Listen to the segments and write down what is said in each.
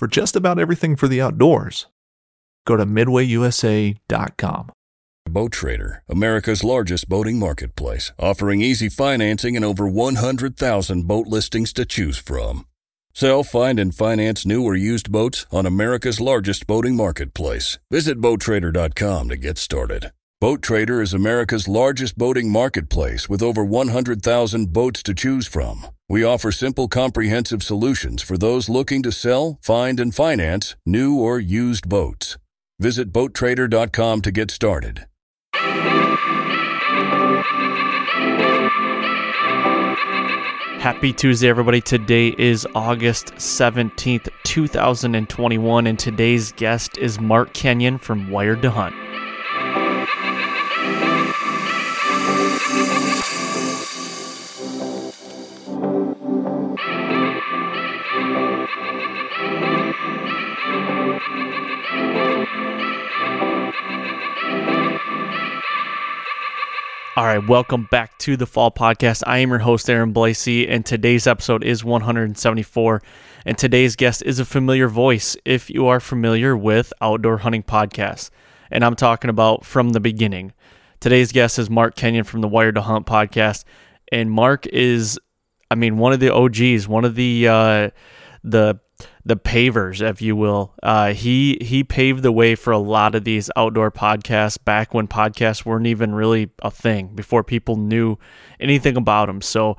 for just about everything for the outdoors. Go to midwayusa.com. Boat Trader, America's largest boating marketplace, offering easy financing and over 100,000 boat listings to choose from. Sell, find, and finance new or used boats on America's largest boating marketplace. Visit BoatTrader.com to get started. Boat Trader is America's largest boating marketplace with over 100,000 boats to choose from. We offer simple, comprehensive solutions for those looking to sell, find, and finance new or used boats. Visit BoatTrader.com to get started. Happy Tuesday, everybody. Today is August 17th, 2021, and today's guest is Mark Kenyon from Wired to Hunt. All right, welcome back to the Fall Podcast. I am your host, Aaron Blasey, and today's episode is 174. And today's guest is a familiar voice if you are familiar with outdoor hunting podcasts. And I'm talking about from the beginning. Today's guest is Mark Kenyon from the Wired to Hunt podcast. And Mark is, I mean, one of the OGs, one of the, uh, the the pavers, if you will. Uh, he he paved the way for a lot of these outdoor podcasts back when podcasts weren't even really a thing before people knew anything about them. So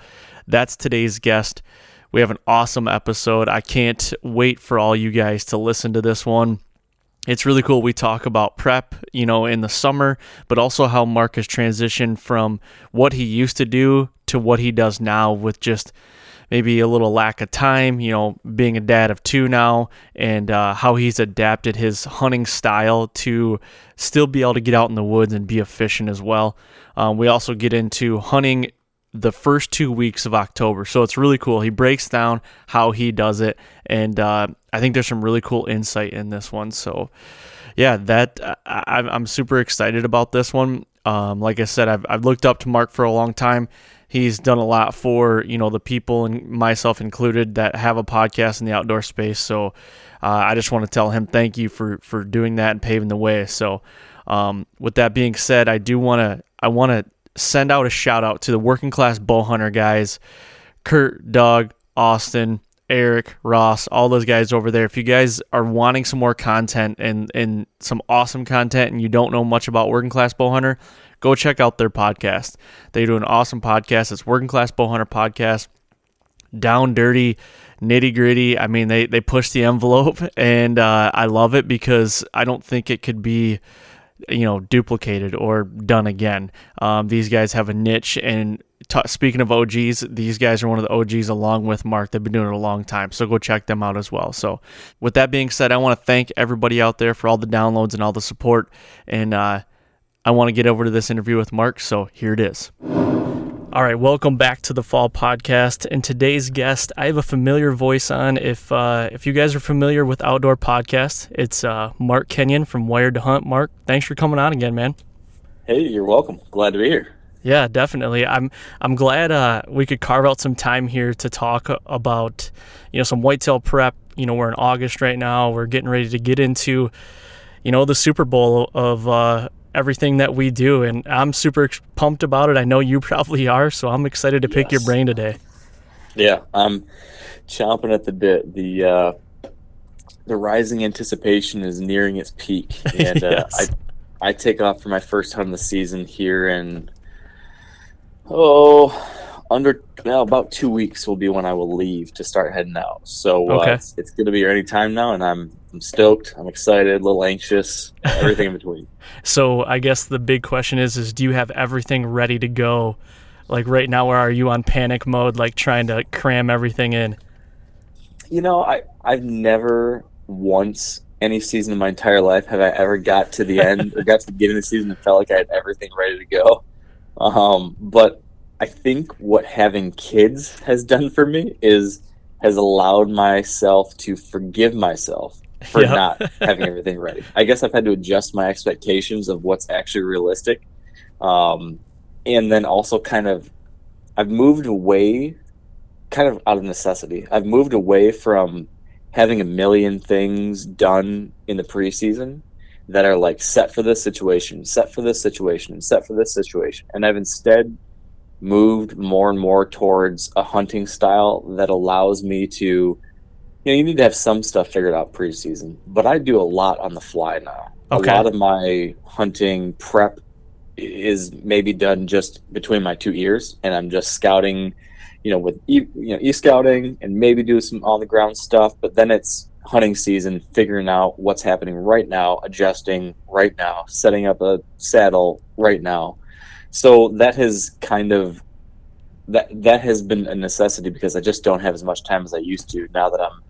that's today's guest. We have an awesome episode. I can't wait for all you guys to listen to this one. It's really cool. We talk about prep, you know, in the summer, but also how Mark has transitioned from what he used to do to what he does now with just maybe a little lack of time, you know, being a dad of two now, and uh, how he's adapted his hunting style to still be able to get out in the woods and be efficient as well. Um, we also get into hunting the first two weeks of October. So it's really cool. He breaks down how he does it, and uh, I think there's some really cool insight in this one. So, yeah, that I, am super excited about this one. Um, like I said, I've, I've looked up to Mark for a long time he's done a lot for you know the people and myself included that have a podcast in the outdoor space. So uh, I just want to tell him thank you for for doing that and paving the way. So um, with that being said, I do want to I want to send out a shout out to the working class bow hunter guys, Kurt, Doug, Austin. Eric, Ross, all those guys over there. If you guys are wanting some more content and, and some awesome content and you don't know much about working class bow hunter, go check out their podcast. They do an awesome podcast. It's Working Class Bowhunter Podcast. Down dirty, nitty gritty. I mean, they they push the envelope, and uh, I love it because I don't think it could be, you know, duplicated or done again. Um, these guys have a niche, and t- speaking of OGs, these guys are one of the OGs along with Mark. They've been doing it a long time, so go check them out as well. So, with that being said, I want to thank everybody out there for all the downloads and all the support, and uh, I want to get over to this interview with Mark, so here it is. All right, welcome back to the Fall Podcast. And today's guest, I have a familiar voice on. If uh, if you guys are familiar with outdoor podcasts, it's uh, Mark Kenyon from Wired to Hunt. Mark, thanks for coming on again, man. Hey, you're welcome. Glad to be here. Yeah, definitely. I'm I'm glad uh, we could carve out some time here to talk about you know some whitetail prep. You know, we're in August right now. We're getting ready to get into you know the Super Bowl of uh, everything that we do. And I'm super pumped about it. I know you probably are. So I'm excited to pick yes. your brain today. Yeah, I'm chomping at the bit. The uh, the rising anticipation is nearing its peak, and uh, yes. I I take off for my first hunt of the season here in oh under now about two weeks will be when I will leave to start heading out. So uh, okay. it's, it's going to be any time now, and I'm I'm stoked. I'm excited, a little anxious, everything in between. So I guess the big question is: is do you have everything ready to go? Like right now, where are you on panic mode, like trying to cram everything in? You know, I I've never once any season in my entire life have I ever got to the end or got to the beginning of the season and felt like I had everything ready to go. Um, but I think what having kids has done for me is has allowed myself to forgive myself for yep. not having everything ready. I guess I've had to adjust my expectations of what's actually realistic. Um, and then also kind of I've moved away kind of out of necessity. I've moved away from having a million things done in the preseason that are like set for this situation, set for this situation, set for this situation. And I've instead moved more and more towards a hunting style that allows me to you know, you need to have some stuff figured out preseason, but I do a lot on the fly now. Okay. A lot of my hunting prep is maybe done just between my two ears, and I'm just scouting, you know, with e, you know e scouting and maybe do some on the ground stuff. But then it's hunting season, figuring out what's happening right now, adjusting right now, setting up a saddle right now. So that has kind of that that has been a necessity because I just don't have as much time as I used to now that I'm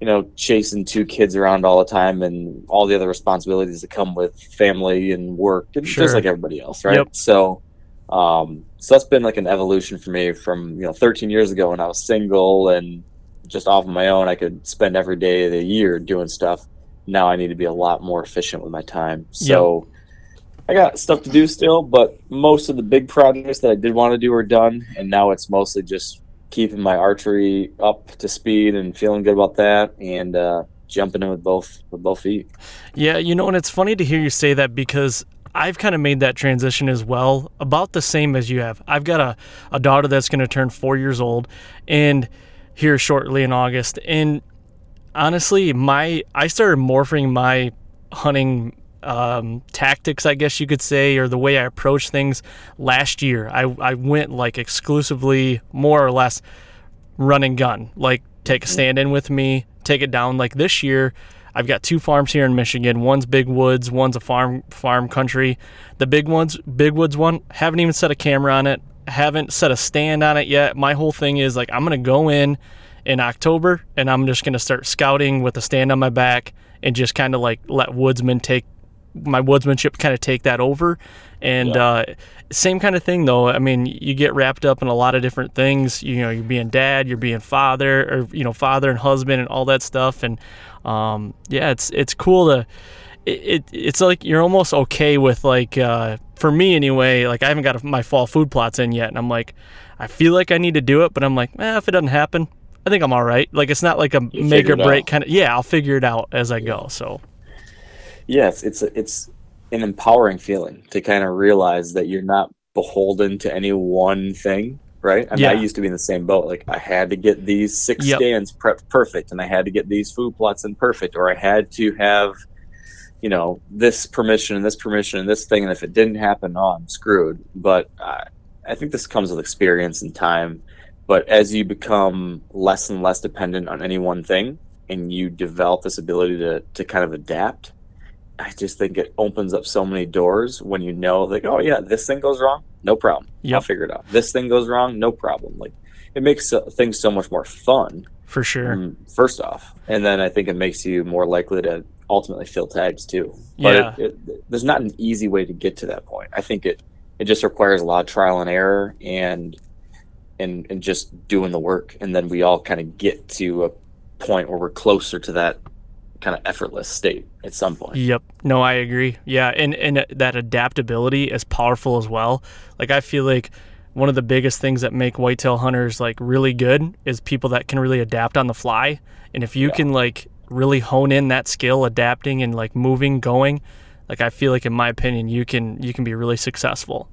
you know chasing two kids around all the time and all the other responsibilities that come with family and work and Sure. just like everybody else right Yep. so um so that's been like an evolution for me from you know 13 years ago when I was single and just off of my own I could spend every day of the year doing stuff now I need to be a lot more efficient with my time so I got stuff to do still, but most of the big projects that I did want to do are done, and now it's mostly just keeping my archery up to speed and feeling good about that, and uh, jumping in with both with both feet. Yeah, you know, and it's funny to hear you say that because I've kind of made that transition as well, about the same as you have. I've got a, a daughter that's going to turn four years old, and here shortly in August. And honestly, my I started morphing my hunting um, tactics, I guess you could say, or the way I approach things last year. I, I went like exclusively, more or less, run and gun. Like take a stand in with me, take it down. Like this year, I've got two farms here in Michigan. One's big woods, one's a farm farm country. The big ones, big woods one, haven't even set a camera on it. Haven't set a stand on it yet. My whole thing is like I'm gonna go in in October and I'm just gonna start scouting with a stand on my back and just kind of like let woodsmen take my woodsmanship kind of take that over. And Yeah. uh, same kind of thing though. I mean, you get wrapped up in a lot of different things. You know, you're being dad, you're being father, or you know, father and husband, and all that stuff. And um, yeah, it's it's cool to. It, it it's like you're almost okay with like uh, for me anyway. Like I haven't got my fall food plots in yet, and I'm like, I feel like I need to do it, but I'm like, eh, if it doesn't happen, I think I'm all right. Like it's not like a You make or break kind of. Yeah, I'll figure it out as I go. So Yes, it's it's an empowering feeling to kind of realize that you're not beholden to any one thing, right? I mean, I used to be in the same boat. Like I had to get these six Yep. stands prepped perfect, and I had to get these food plots in perfect, or I had to have, you know, this permission and this permission and this thing, and if it didn't happen, oh, I'm screwed. But I, I think this comes with experience and time. But as you become less and less dependent on any one thing, and you develop this ability to to kind of adapt, I just think it opens up so many doors when you know, like, oh yeah, this thing goes wrong, no problem, I'll figure it out. This thing goes wrong, no problem. Like, it makes things so much more fun. for sure. um, first off, and then I think it makes you more likely to ultimately fill tags too. But Yeah. it, it, there's not an easy way to get to that point. I think it it just requires a lot of trial and error and and and just doing the work, and then we all kind of get to a point where we're closer to that kind of effortless state at some point. Yep. No, I agree. Yeah, and and that adaptability is powerful as well. Like I feel like one of the biggest things that make whitetail hunters like really good is people that can really adapt on the fly. And if you Yeah. can like really hone in that skill adapting and like moving, going, like I feel like in my opinion you can you can be really successful.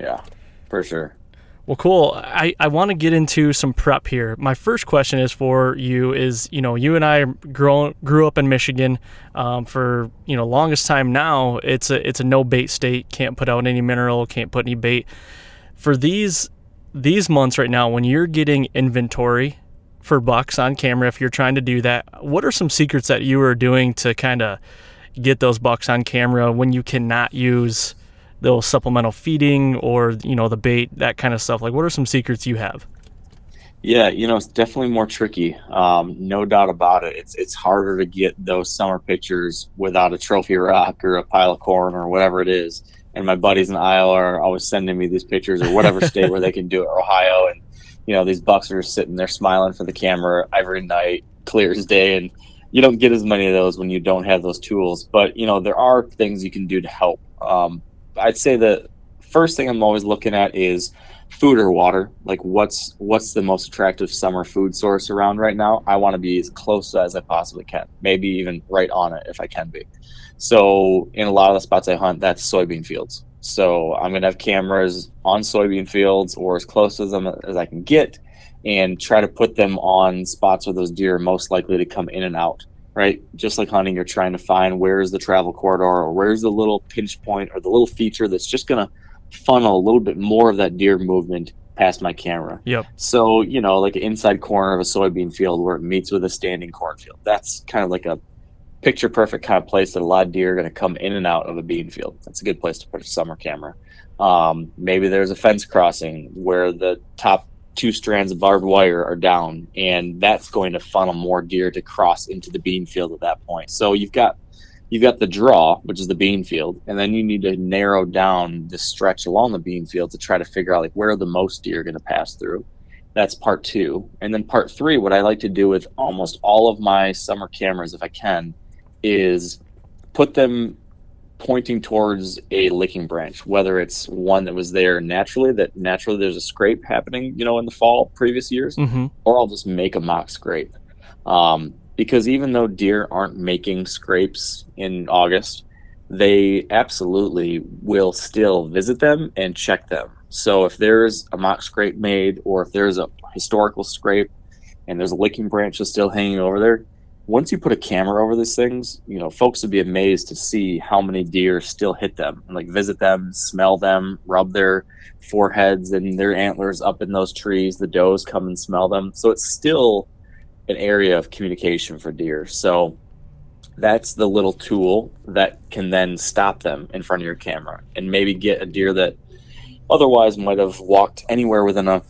Yeah, for sure. Well, cool. I, I want to get into some prep here. My first question is for you is, you know, you and I grow, grew up in Michigan um, for, you know, longest time now. It's a, it's a no bait state. Can't put out any mineral, can't put any bait. For these, these months right now, when you're getting inventory for bucks on camera, if you're trying to do that, what are some secrets that you are doing to kind of get those bucks on camera when you cannot use those supplemental feeding or you know the bait that kind of stuff like what are some secrets you have Yeah, you know, it's definitely more tricky. Um, no doubt about it. It's it's harder to get those summer pictures without a trophy rock or a pile of corn or whatever it is. And my buddies in Iowa are always sending me these pictures or whatever state where they can do it, Ohio, and you know these bucks are sitting there smiling for the camera every night, clear as day, and you don't get as many of those when you don't have those tools. But you know there are things you can do to help. Um, I'd say the first thing I'm always looking at is food or water. Like what's what's the most attractive summer food source around right now? I want to be as close as I possibly can. Maybe even right on it if I can be. So in a lot of the spots I hunt, that's soybean fields. So I'm gonna have cameras on soybean fields or as close to them as I can get, and try to put them on spots where those deer are most likely to come in and out. Right, just like hunting, you're trying to find where's the travel corridor or where's the little pinch point or the little feature that's just gonna funnel a little bit more of that deer movement past my camera. Yep. So, you know, like an inside corner of a soybean field where it meets with a standing cornfield. That's kind of like a picture perfect kind of place that a lot of deer are going to come in and out of a bean field. That's a good place to put a summer camera. Um, maybe there's a fence crossing where the top two strands of barbed wire are down, and that's going to funnel more deer to cross into the bean field at that point. So you've got you've got the draw, which is the bean field, and then you need to narrow down the stretch along the bean field to try to figure out like where the most deer are going to pass through. That's part two, and then part three. What I like to do with almost all of my summer cameras, if I can, is put them pointing towards a licking branch, whether it's one that was there naturally, that naturally there's a scrape happening, you know, in the fall previous years, Mm-hmm. or I'll just make a mock scrape. Um, because even though deer aren't making scrapes in August, they absolutely will still visit them and check them. So if there's a mock scrape made, or if there's a historical scrape, and there's a licking branch that's still hanging over there, once you put a camera over these things, you know, folks would be amazed to see how many deer still hit them like visit them, smell them, rub their foreheads and their antlers up in those trees. The does come and smell them. So it's still an area of communication for deer. So that's the little tool that can then stop them in front of your camera and maybe get a deer that otherwise might have walked anywhere within a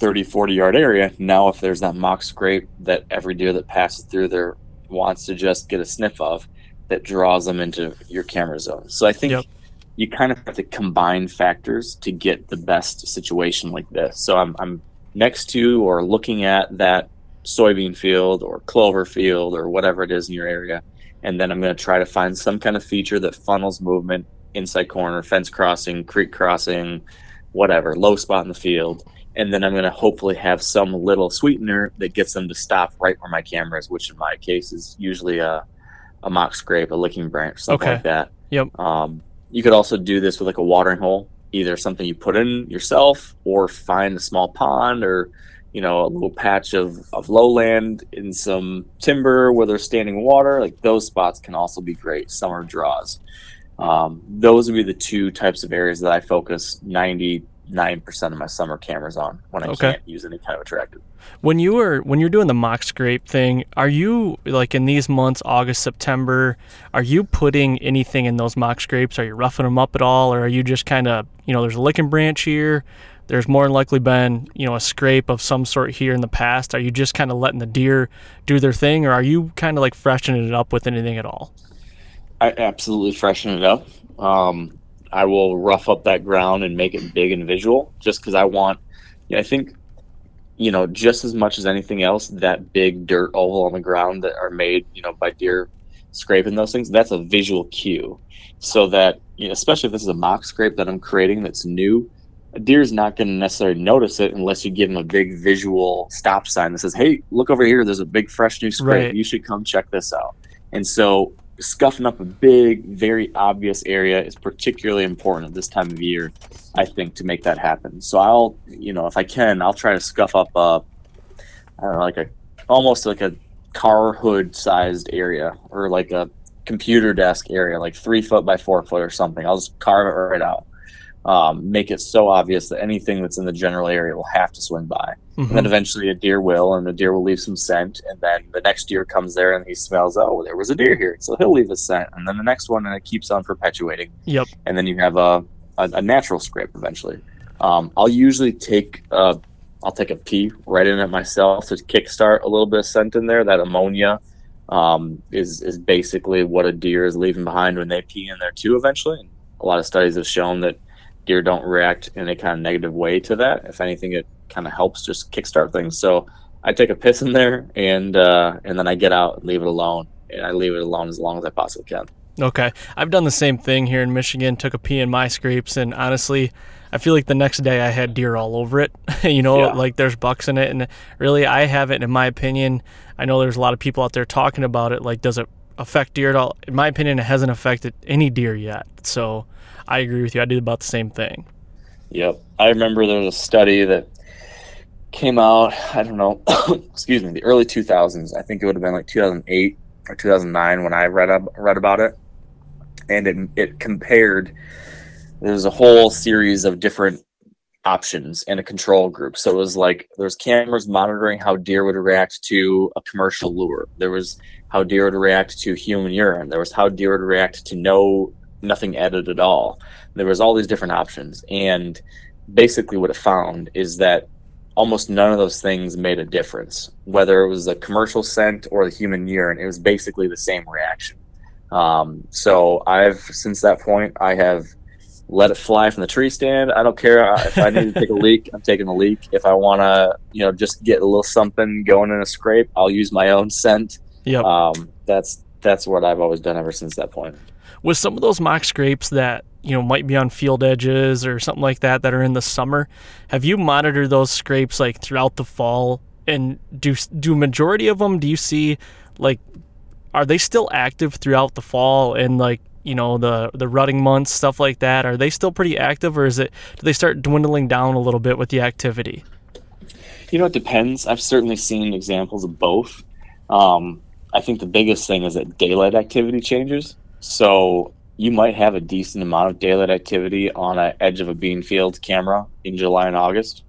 30 40 yard area. Now if there's that mock scrape that every deer that passes through there wants to just get a sniff of that draws them into your camera zone. So i think Yep. you kind of have to combine factors to get the best situation like this. So i'm, I'm next to or looking at that soybean field or clover field or whatever it is in your area and then i'm going to try to find some kind of feature that funnels movement inside corner fence crossing creek crossing whatever low spot in the field and then I'm going to hopefully have some little sweetener that gets them to stop right where my camera is, which in my case is usually a, a mock scrape, a licking branch, something Okay. like that. Yep. Um, you could also do this with like a watering hole, either something you put in yourself or find a small pond or, you know, a little patch of, of lowland in some timber where there's standing water. Like those spots can also be great summer draws. Um, those would be the two types of areas that I focus 99% of my summer cameras on when I Okay. can't use any kind of attractive. When you were when you're doing the mock scrape thing, are you like in these months, August, September, are you putting anything in those mock scrapes? Are you roughing them up at all, or are you just kind of you know there's a licking branch here, there's more than likely been you know a scrape of some sort here in the past. Are you just kind of letting the deer do their thing, or are you kind of like freshening it up with anything at all? I absolutely freshen it up. Um, I will rough up that ground and make it big and visual just because I want, yeah, I think, you know, just as much as anything else, that big dirt oval on the ground that are made, you know, by deer scraping those things, that's a visual cue. So that, you know, especially if this is a mock scrape that I'm creating that's new, a deer's not going to necessarily notice it unless you give him a big visual stop sign that says, hey, look over here. There's a big, fresh new scrape. Right. You should come check this out. And so scuffing up a big, very obvious area is particularly important at this time of year, I think, to make that happen. So I'll, you know, if I can, I'll try to scuff up a, I don't know, like a, almost like a car hood sized area or like a computer desk area, like three foot by four foot or something. I'll just carve it right out. Um, make it so obvious that anything that's in the general area will have to swing by. And then Mhm. eventually a deer will, and the deer will leave some scent. And then the next deer comes there and he smells, oh, there was a deer here. So he'll leave a scent. And then the next one, and it keeps on perpetuating. Yep. And then you have a, a, a natural scrape eventually. Um, I'll usually take uh, I'll take a pee right in it myself to kickstart a little bit of scent in there. That ammonia um, is is basically what a deer is leaving behind when they pee in there too. Eventually, and a lot of studies have shown that deer don't react in a kind of negative way to that. If anything, it kind of helps just kickstart things. So I take a piss in there and uh, and then I get out and leave it alone. And I leave it alone as long as I possibly can. Okay. I've done the same thing here in Michigan, took a pee in my scrapes, and honestly, I feel like the next day I had deer all over it. you know, Yeah. like there's bucks in it. And really, I haven't, in my opinion, I know there's a lot of people out there talking about it. Like, does it affect deer at all? In my opinion, it hasn't affected any deer yet. So I agree with you. I did about the same thing. Yep. I remember there was a study that came out, I don't know, excuse me, the early 2000s. I think it would have been like 2008 or 2009 when I read up, read about it. And it, it compared, there's a whole series of different options and a control group. So it was like there's cameras monitoring how deer would react to a commercial lure. There was how deer would react to human urine. There was how deer would react to no nothing added at all. There was all these different options, and basically what it found is that almost none of those things made a difference. Whether it was the commercial scent or the human urine, it was basically the same reaction. Um, so I've since that point I have let it fly from the tree stand. I don't care if I need to take a leak. I'm taking a leak. If I want to, you know, just get a little something going in a scrape, I'll use my own scent. Yep. Um, that's that's what I've always done ever since that point. with some of those mock scrapes that you know might be on field edges or something like that that are in the summer have you monitored those scrapes like throughout the fall and do do majority of them do you see like are they still active throughout the fall and like you know the the rutting months stuff like that are they still pretty active or is it do they start dwindling down a little bit with the activity You know, it depends. I've certainly seen examples of both. Um, I think the biggest thing is that daylight activity changes. So you might have a decent amount of daylight activity on an edge of a bean field camera in July and August.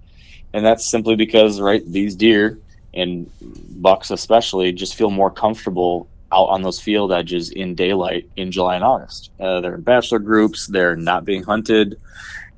And that's simply because, right, these deer and bucks especially just feel more comfortable out on those field edges in daylight in July and August. Uh, they're in bachelor groups, they're not being hunted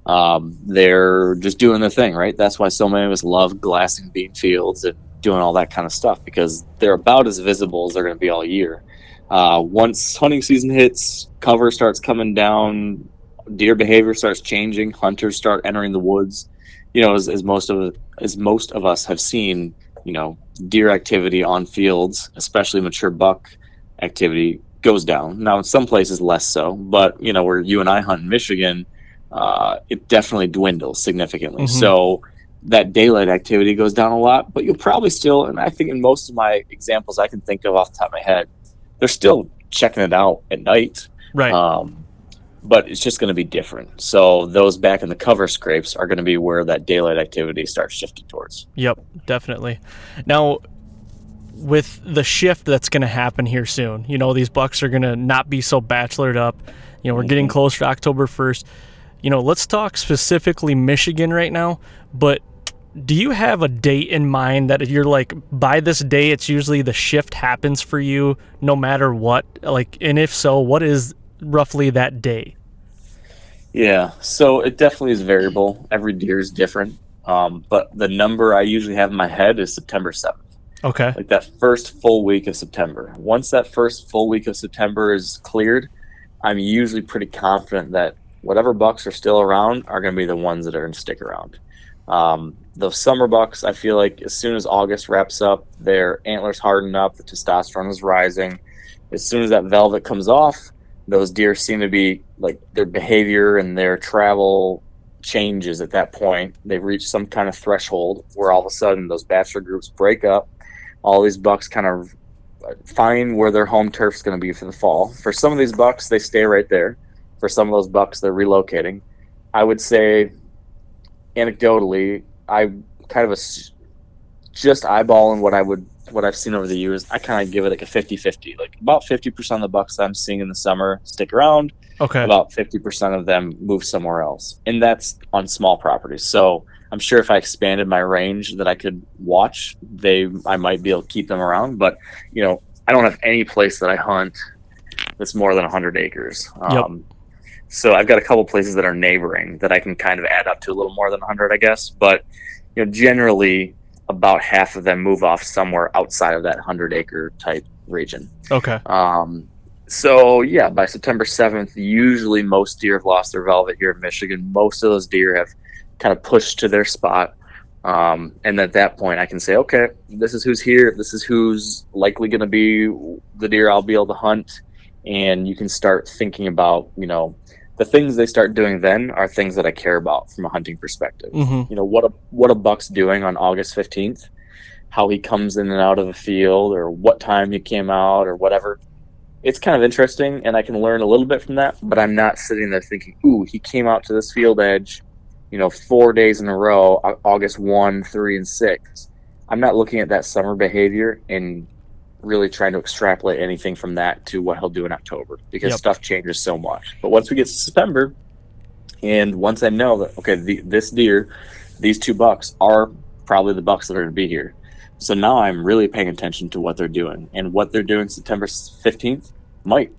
um, they're just doing their thing, right? That's why so many of us love glassing bean fields and doing all that kind of stuff because they're about as visible as they're going to be all year. Uh, once hunting season hits, cover starts coming down, deer behavior starts changing, hunters start entering the woods. You know, as, as most of as most of us have seen, you know, deer activity on fields, especially mature buck activity, goes down. Now, in some places less so, but you know, where you and I hunt in Michigan, uh, it definitely dwindles significantly. Mhm. So that daylight activity goes down a lot, but you'll probably still, and I think in most of my examples I can think of off the top of my head, they're still checking it out at night. right Um, but it's just going to be different. So those back in the cover scrapes are going to be where that daylight activity starts shifting towards. Yep, definitely. Now, with the shift that's going to happen here soon, you know, these bucks are going to not be so bachelored up. You know, we're getting Mhm. close to October 1st. You know, let's talk specifically Michigan right now, but do you have a date in mind that you're like by this day it's usually the shift happens for you no matter what like and if so what is roughly that day Yeah, so it definitely is variable. Every deer is different. Um, but the number I usually have in my head is September 7th. Okay like that first full week of September. Once that first full week of September is cleared, I'm usually pretty confident that whatever bucks are still around are going to be the ones that are going to stick around. Um, those summer bucks, I feel like as soon as August wraps up, their antlers harden up, the testosterone is rising. As soon as that velvet comes off, those deer seem to be like their behavior and their travel changes at that point. They've reached some kind of threshold where all of a sudden those bachelor groups break up all these bucks kind of find where their home turf is going to be for the fall. For some of these bucks, they stay right there. For some of those bucks, they're relocating. I would say, anecdotally, I kind of a, just eyeballing what I would what I've seen over the years. I kind of give it like a 50-50. Like about 50% of the bucks that I'm seeing in the summer stick around okay about 50% of them move somewhere else and that's on small properties so i'm sure if i expanded my range that i could watch they i might be able to keep them around but you know i don't have any place that i hunt that's more than 100 acres Yep. um, so i've got a couple places that are neighboring that i can kind of add up to a little more than 100 i guess but you know generally about half of them move off somewhere outside of that 100 acre type region okay um, so yeah, by September seventh, usually most deer have lost their velvet here in Michigan. Most of those deer have kind of pushed to their spot, um, and at that point, I can say, okay, this is who's here. This is who's likely going to be the deer I'll be able to hunt and you can start thinking about you know the things they start doing then are things that I care about from a hunting perspective. Mhm. You know what a what a buck's doing on August fifteenth, how he comes in and out of the field, or what time he came out, or whatever. It's kind of interesting, and I can learn a little bit from that. But I'm not sitting there thinking, "Ooh, he came out to this field edge, you know, four days in a row, August one, three, and 6. I'm not looking at that summer behavior and really trying to extrapolate anything from that to what he'll do in October because Yep. stuff changes so much. But once we get to September, and once I know that okay, the, this deer, these two bucks are probably the bucks that are going to be here. So now I'm really paying attention to what they're doing, and what they're doing September 15th might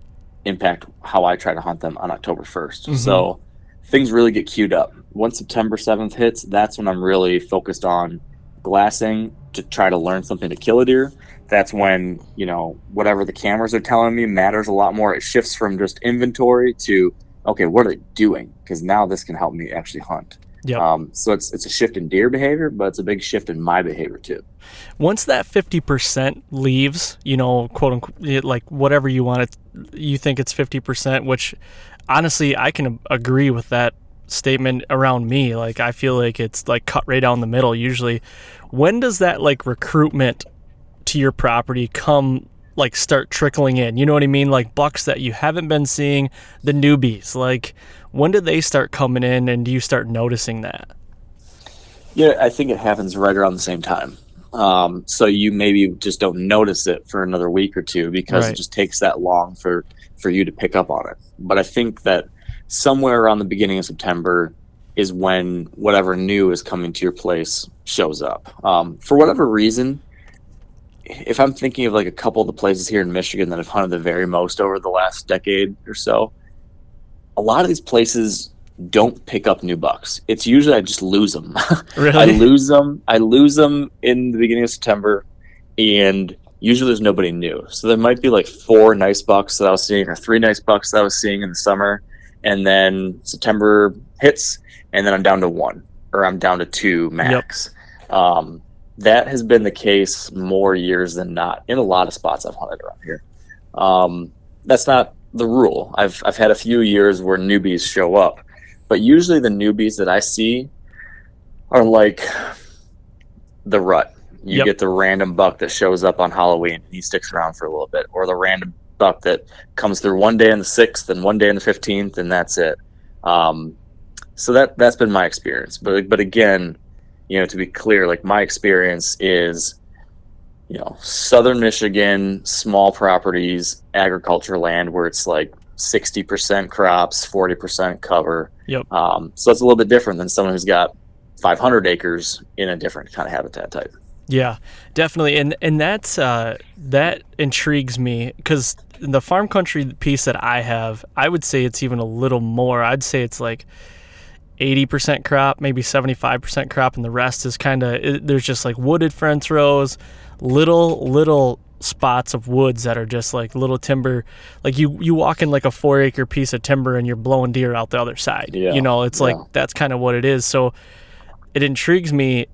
impact how I try to hunt them on October 1st. Mhm. So things really get queued up. Once September 7th hits, that's when I'm really focused on glassing to try to learn something to kill a deer. That's when, you know, whatever the cameras are telling me matters a lot more. It shifts from just inventory to, okay, what are they doing? Because now this can help me actually hunt. Yep. Um, so it's it's a shift in deer behavior, but it's a big shift in my behavior too. Once that 50% leaves, you know, quote unquote, like whatever you want it, you think it's 50%, which honestly, I can agree with that statement around me. Like, I feel like it's like cut right down the middle usually. When does that like recruitment to your property come like start trickling in? You know what I mean? Like bucks that you haven't been seeing, the newbies. Like, when do they start coming in and do you start noticing that? Yeah, I think it happens right around the same time. Um, so you maybe just don't notice it for another week or two because Right. it just takes that long for for you to pick up on it. But I think that somewhere around the beginning of September is when whatever new is coming to your place shows up. Um, for whatever reason, if I'm thinking of like a couple of the places here in Michigan that have hunted the very most over the last decade or so, a lot of these places don't pick up new bucks. It's usually I just lose them. Really? I lose them. I lose them in the beginning of September, and usually there's nobody new. So there might be like four nice bucks that I was seeing, or three nice bucks that I was seeing in the summer, and then September hits, and then I'm down to one, or I'm down to two max. Um, that has been the case more years than not in a lot of spots I've hunted around here. Um, that's not the rule. I've I've had a few years where newbies show up, but usually the newbies that I see are like the rut. You Yep. get the random buck that shows up on Halloween and he sticks around for a little bit, or the random buck that comes through one day in the sixth and one day in the fifteenth, and that's it. Um, so that that's been my experience. But but again, you know, to be clear, like my experience is, you know, southern Michigan, small properties, agriculture land where it's like sixty percent crops, forty percent cover. Yep. Um, so it's a little bit different than someone who's got 500 acres in a different kind of habitat type. Yeah, definitely, and and that's uh, that intrigues me because the farm country piece that I have, I would say it's even a little more. I'd say it's like eighty percent crop, maybe seventy five percent crop, and the rest is kind of there's just like wooded fence rows, little little spots of woods that are just like little timber like you you walk in like a four acre piece of timber and you're blowing deer out the other side Yeah, you know it's like that's kind of what it is. So it intrigues me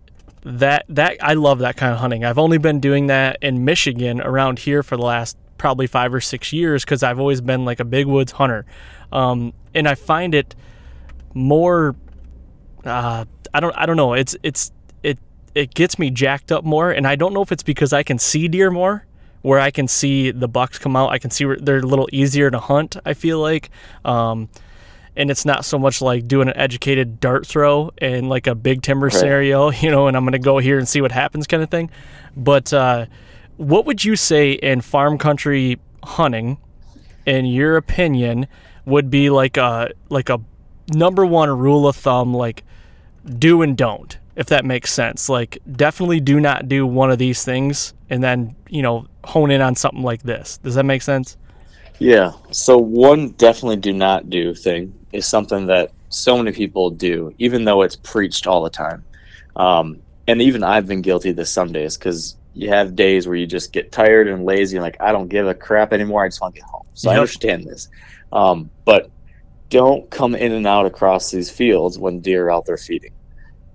that that I love that kind of hunting. I've only been doing that in Michigan around here for the last probably five or six years because I've always been like a big woods hunter, um, and I find it more. Uh, I don't. I don't know. It's it's it it gets me jacked up more, and I don't know if it's because I can see deer more, where I can see the bucks come out. I can see they're a little easier to hunt. I feel like. Um, and it's not so much like doing an educated dart throw in like a big timber Right. scenario, you know, and I'm going to go here and see what happens kind of thing. But uh, what would you say in farm country hunting, in your opinion, would be like a like a number one rule of thumb, like do and don't, if that makes sense. Like definitely do not do one of these things, and then you know hone in on something like this. Does that make sense? Yeah. So one definitely do not do thing is something that so many people do, even though it's preached all the time. Um, and even I've been guilty of this some days because you have days where you just get tired and lazy and like I don't give a crap anymore. I just want to get home. So I understand this. Um, but don't come in and out across these fields when deer are out there feeding.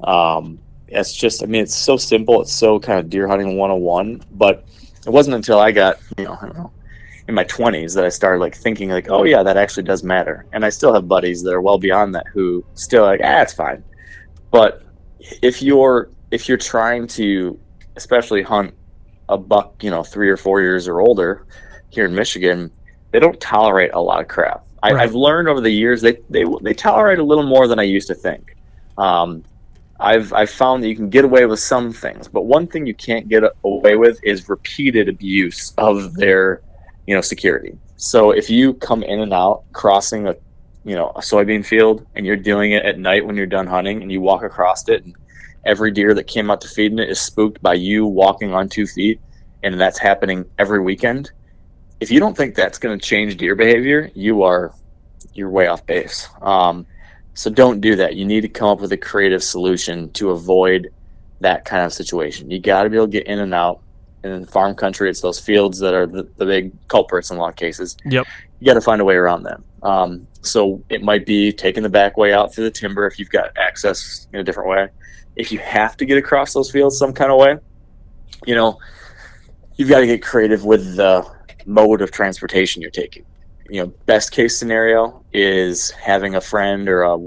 Um, it's just, I mean, it's so simple. It's so kind of deer hunting 101. But it wasn't until I got, you know, I don't know, in my 20s that I started like thinking like, oh yeah, that actually does matter. And I still have buddies that are well beyond that who still like, ah, it's fine. But if you're if you're trying to especially hunt a buck, you know, three or four years or older here in Michigan, they don't tolerate a lot of crap. I, Right. I've learned over the years they, they they tolerate a little more than I used to think. Um, I've I've found that you can get away with some things, but one thing you can't get away with is repeated abuse of their, you know, security. So if you come in and out crossing a, you know, a soybean field and you're doing it at night when you're done hunting and you walk across it and every deer that came out to feed in it is spooked by you walking on two feet and that's happening every weekend. If you don't think that's going to change deer behavior, you are you're way off base. Um, so don't do that. You need to come up with a creative solution to avoid that kind of situation. You got to be able to get in and out. And in farm country, it's those fields that are the, the big culprits in a lot of cases. Yep. You got to find a way around them. Um, so it might be taking the back way out through the timber if you've got access in a different way. If you have to get across those fields some kind of way, you know, you've got to get creative with the mode of transportation you're taking. You know, best case scenario is having a friend or a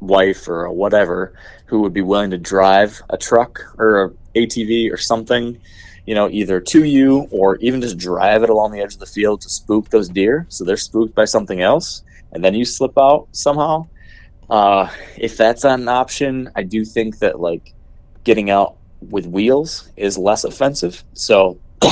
wife or a whatever who would be willing to drive a truck or a ATV or something, you know, either to you or even just drive it along the edge of the field to spook those deer so they're spooked by something else and then you slip out somehow. Uh, if that's an option, I do think that like getting out with wheels is less offensive. So,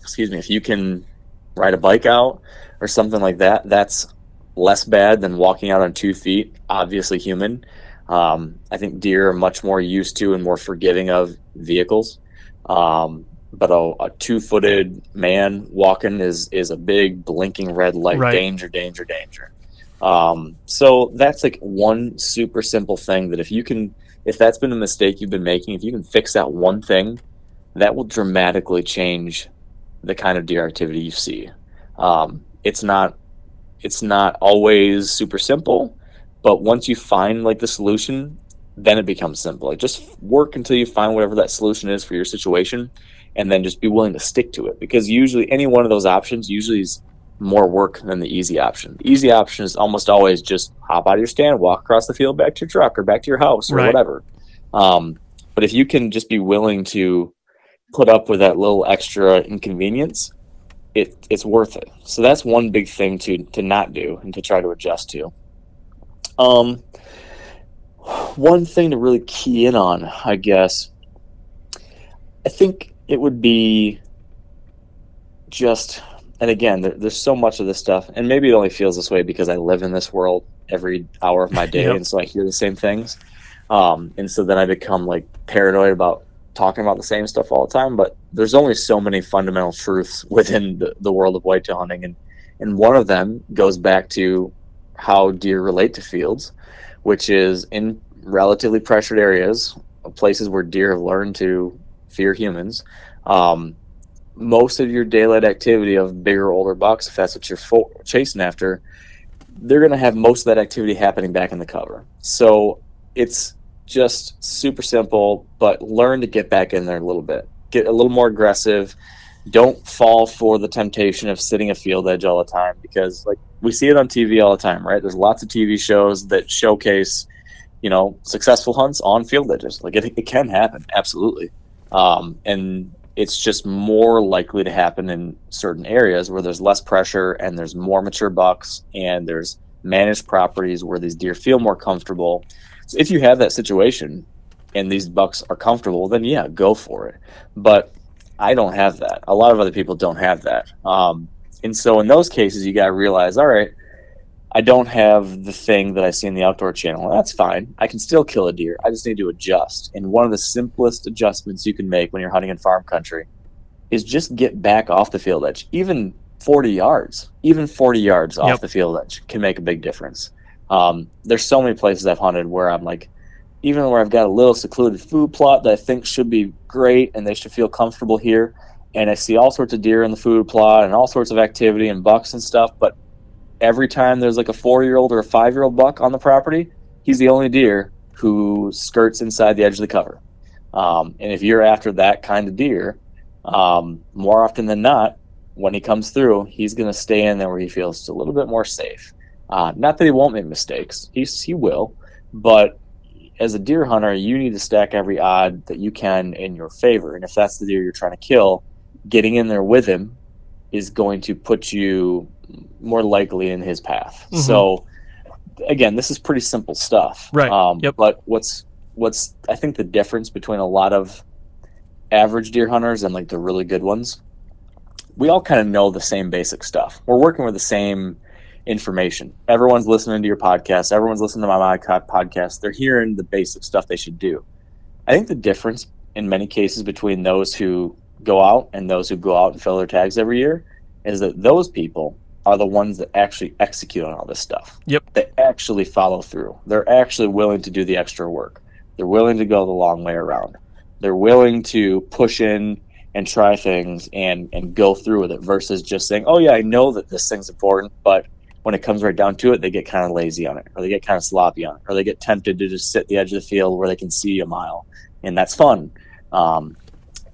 excuse me, if you can ride a bike out or something like that, that's less bad than walking out on two feet. Obviously, human. Um, I think deer are much more used to and more forgiving of vehicles. Um, but a, a two-footed man walking is is a big blinking red light. Right. Danger, danger, danger. Um, so that's like one super simple thing that if you can, if that's been a mistake you've been making, if you can fix that one thing, that will dramatically change the kind of deer activity you see. Um, it's not, it's not always super simple, but once you find like the solution, then it becomes simple. Like just work until you find whatever that solution is for your situation, and then just be willing to stick to it. Because usually, any one of those options usually is more work than the easy option. The easy option is almost always just hop out of your stand, walk across the field back to your truck or back to your house or Right. whatever. Um, but if you can just be willing to put up with that little extra inconvenience, it it's worth it. So that's one big thing to to not do and to try to adjust to. Um, one thing to really key in on, I guess, I think it would be just, and again, there, there's so much of this stuff, and maybe it only feels this way because I live in this world every hour of my day, Yep. and so I hear the same things. Um, and so then I become like paranoid about talking about the same stuff all the time. But there's only so many fundamental truths within the, the world of whitetail hunting, and and one of them goes back to how deer relate to fields, which is in relatively pressured areas, places where deer have learned to fear humans. Um, most of your daylight activity of bigger, older bucks, if that's what you're fo- chasing after, they're going to have most of that activity happening back in the cover. So it's just super simple, but learn to get back in there a little bit. Get a little more aggressive. Don't fall for the temptation of sitting a field edge all the time because, like, we see it on TV all the time, right? There's lots of TV shows that showcase, you know, successful hunts on field edges. Like, it, it can happen, absolutely. Um, and it's just more likely to happen in certain areas where there's less pressure and there's more mature bucks and there's managed properties where these deer feel more comfortable. So if you have that situation and these bucks are comfortable, then yeah, go for it. But I don't have that. A lot of other people don't have that. Um, and so in those cases, you got to realize, all right, I don't have the thing that I see in the outdoor channel. That's fine. I can still kill a deer. I just need to adjust. And one of the simplest adjustments you can make when you're hunting in farm country is just get back off the field edge. Even 40 yards, even 40 yards off Yep. the field edge can make a big difference. Um, there's so many places I've hunted where I'm like, even where I've got a little secluded food plot that I think should be great and they should feel comfortable here. And I see all sorts of deer in the food plot and all sorts of activity and bucks and stuff. But every time there's like a four year old or a five year old buck on the property, he's the only deer who skirts inside the edge of the cover. Um, and if you're after that kind of deer, um, more often than not, when he comes through, he's going to stay in there where he feels a little bit more safe. Uh, not that he won't make mistakes, he's, he will, but as a deer hunter, you need to stack every odd that you can in your favor. And if that's the deer you're trying to kill, getting in there with him is going to put you more likely in his path. Mhm. So again, this is pretty simple stuff. Right. Um, Yep. But what's what's I think the difference between a lot of average deer hunters and like the really good ones, we all kind of know the same basic stuff. We're working with the same information. Everyone's listening to your podcast. Everyone's listening to my podcast. podcast. They're hearing the basic stuff they should do. I think the difference in many cases between those who go out and those who go out and fill their tags every year is that those people are the ones that actually execute on all this stuff. Yep. They actually follow through. They're actually willing to do the extra work. They're willing to go the long way around. They're willing to push in and try things and and go through with it versus just saying, "Oh yeah, I know that this thing's important," but when it comes right down to it, they get kind of lazy on it, or they get kind of sloppy on it, or they get tempted to just sit at the edge of the field where they can see a mile, and that's fun. Um,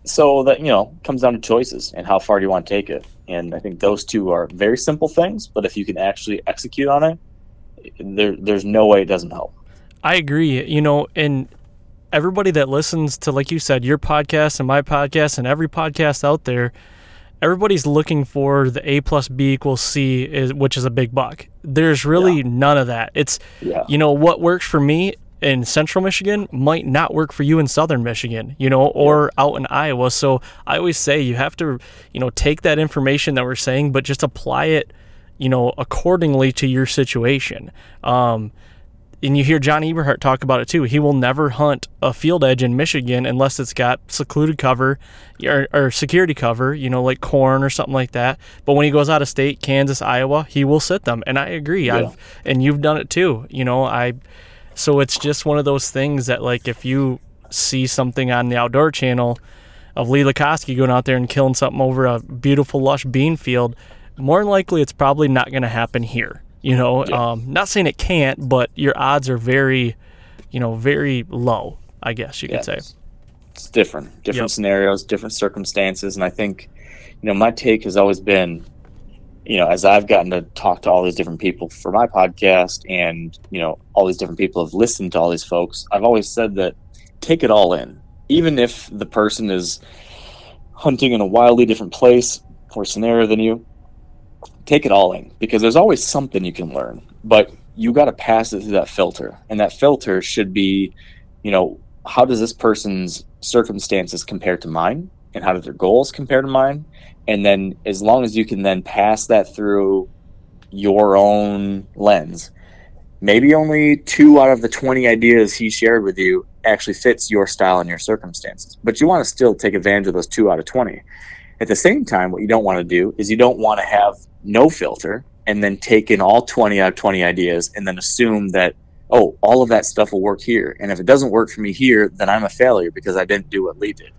so that you know comes down to choices and how far do you want to take it. And I think those two are very simple things, but if you can actually execute on it, there there's no way it doesn't help. I agree. You know, and everybody that listens to, like you said, your podcast and my podcast and every podcast out there, everybody's looking for the A plus B equals C, is, which is a big buck. There's really none of that. It's, Yeah. you know, what works for me in central Michigan might not work for you in southern Michigan, you know, or out in Iowa. So I always say you have to, you know, take that information that we're saying, but just apply it, you know, accordingly to your situation. Um, and you hear John Eberhart talk about it too. He will never hunt a field edge in Michigan unless it's got secluded cover or, or security cover, you know, like corn or something like that. But when he goes out of state, Kansas, Iowa, he will sit them. And I agree. Yeah. I've and you've done it too. You know, I so it's just one of those things that like if you see something on the outdoor channel of Lee Lakosky going out there and killing something over a beautiful lush bean field, more than likely it's probably not going to happen here. You know, Yeah. um, not saying it can't, but your odds are very, you know, very low. I guess you could say. Yes. It's different, different Yep. scenarios, different circumstances, and I think, you know, my take has always been, you know, as I've gotten to talk to all these different people for my podcast, and you know, all these different people have listened to all these folks. I've always said that take it all in, even if the person is hunting in a wildly different place or scenario than you. Take it all in because there's always something you can learn, but you got to pass it through that filter, and that filter should be, you know, how does this person's circumstances compare to mine and how do their goals compare to mine and then as long as you can then pass that through your own lens maybe only two out of the 20 ideas he shared with you actually fits your style and your circumstances but you want to still take advantage of those two out of 20 at the same time what you don't want to do is you don't want to have no filter and then take in all 20 out of 20 ideas and then assume that oh, all of that stuff will work here. And if it doesn't work for me here, then I'm a failure because I didn't do what Lee did.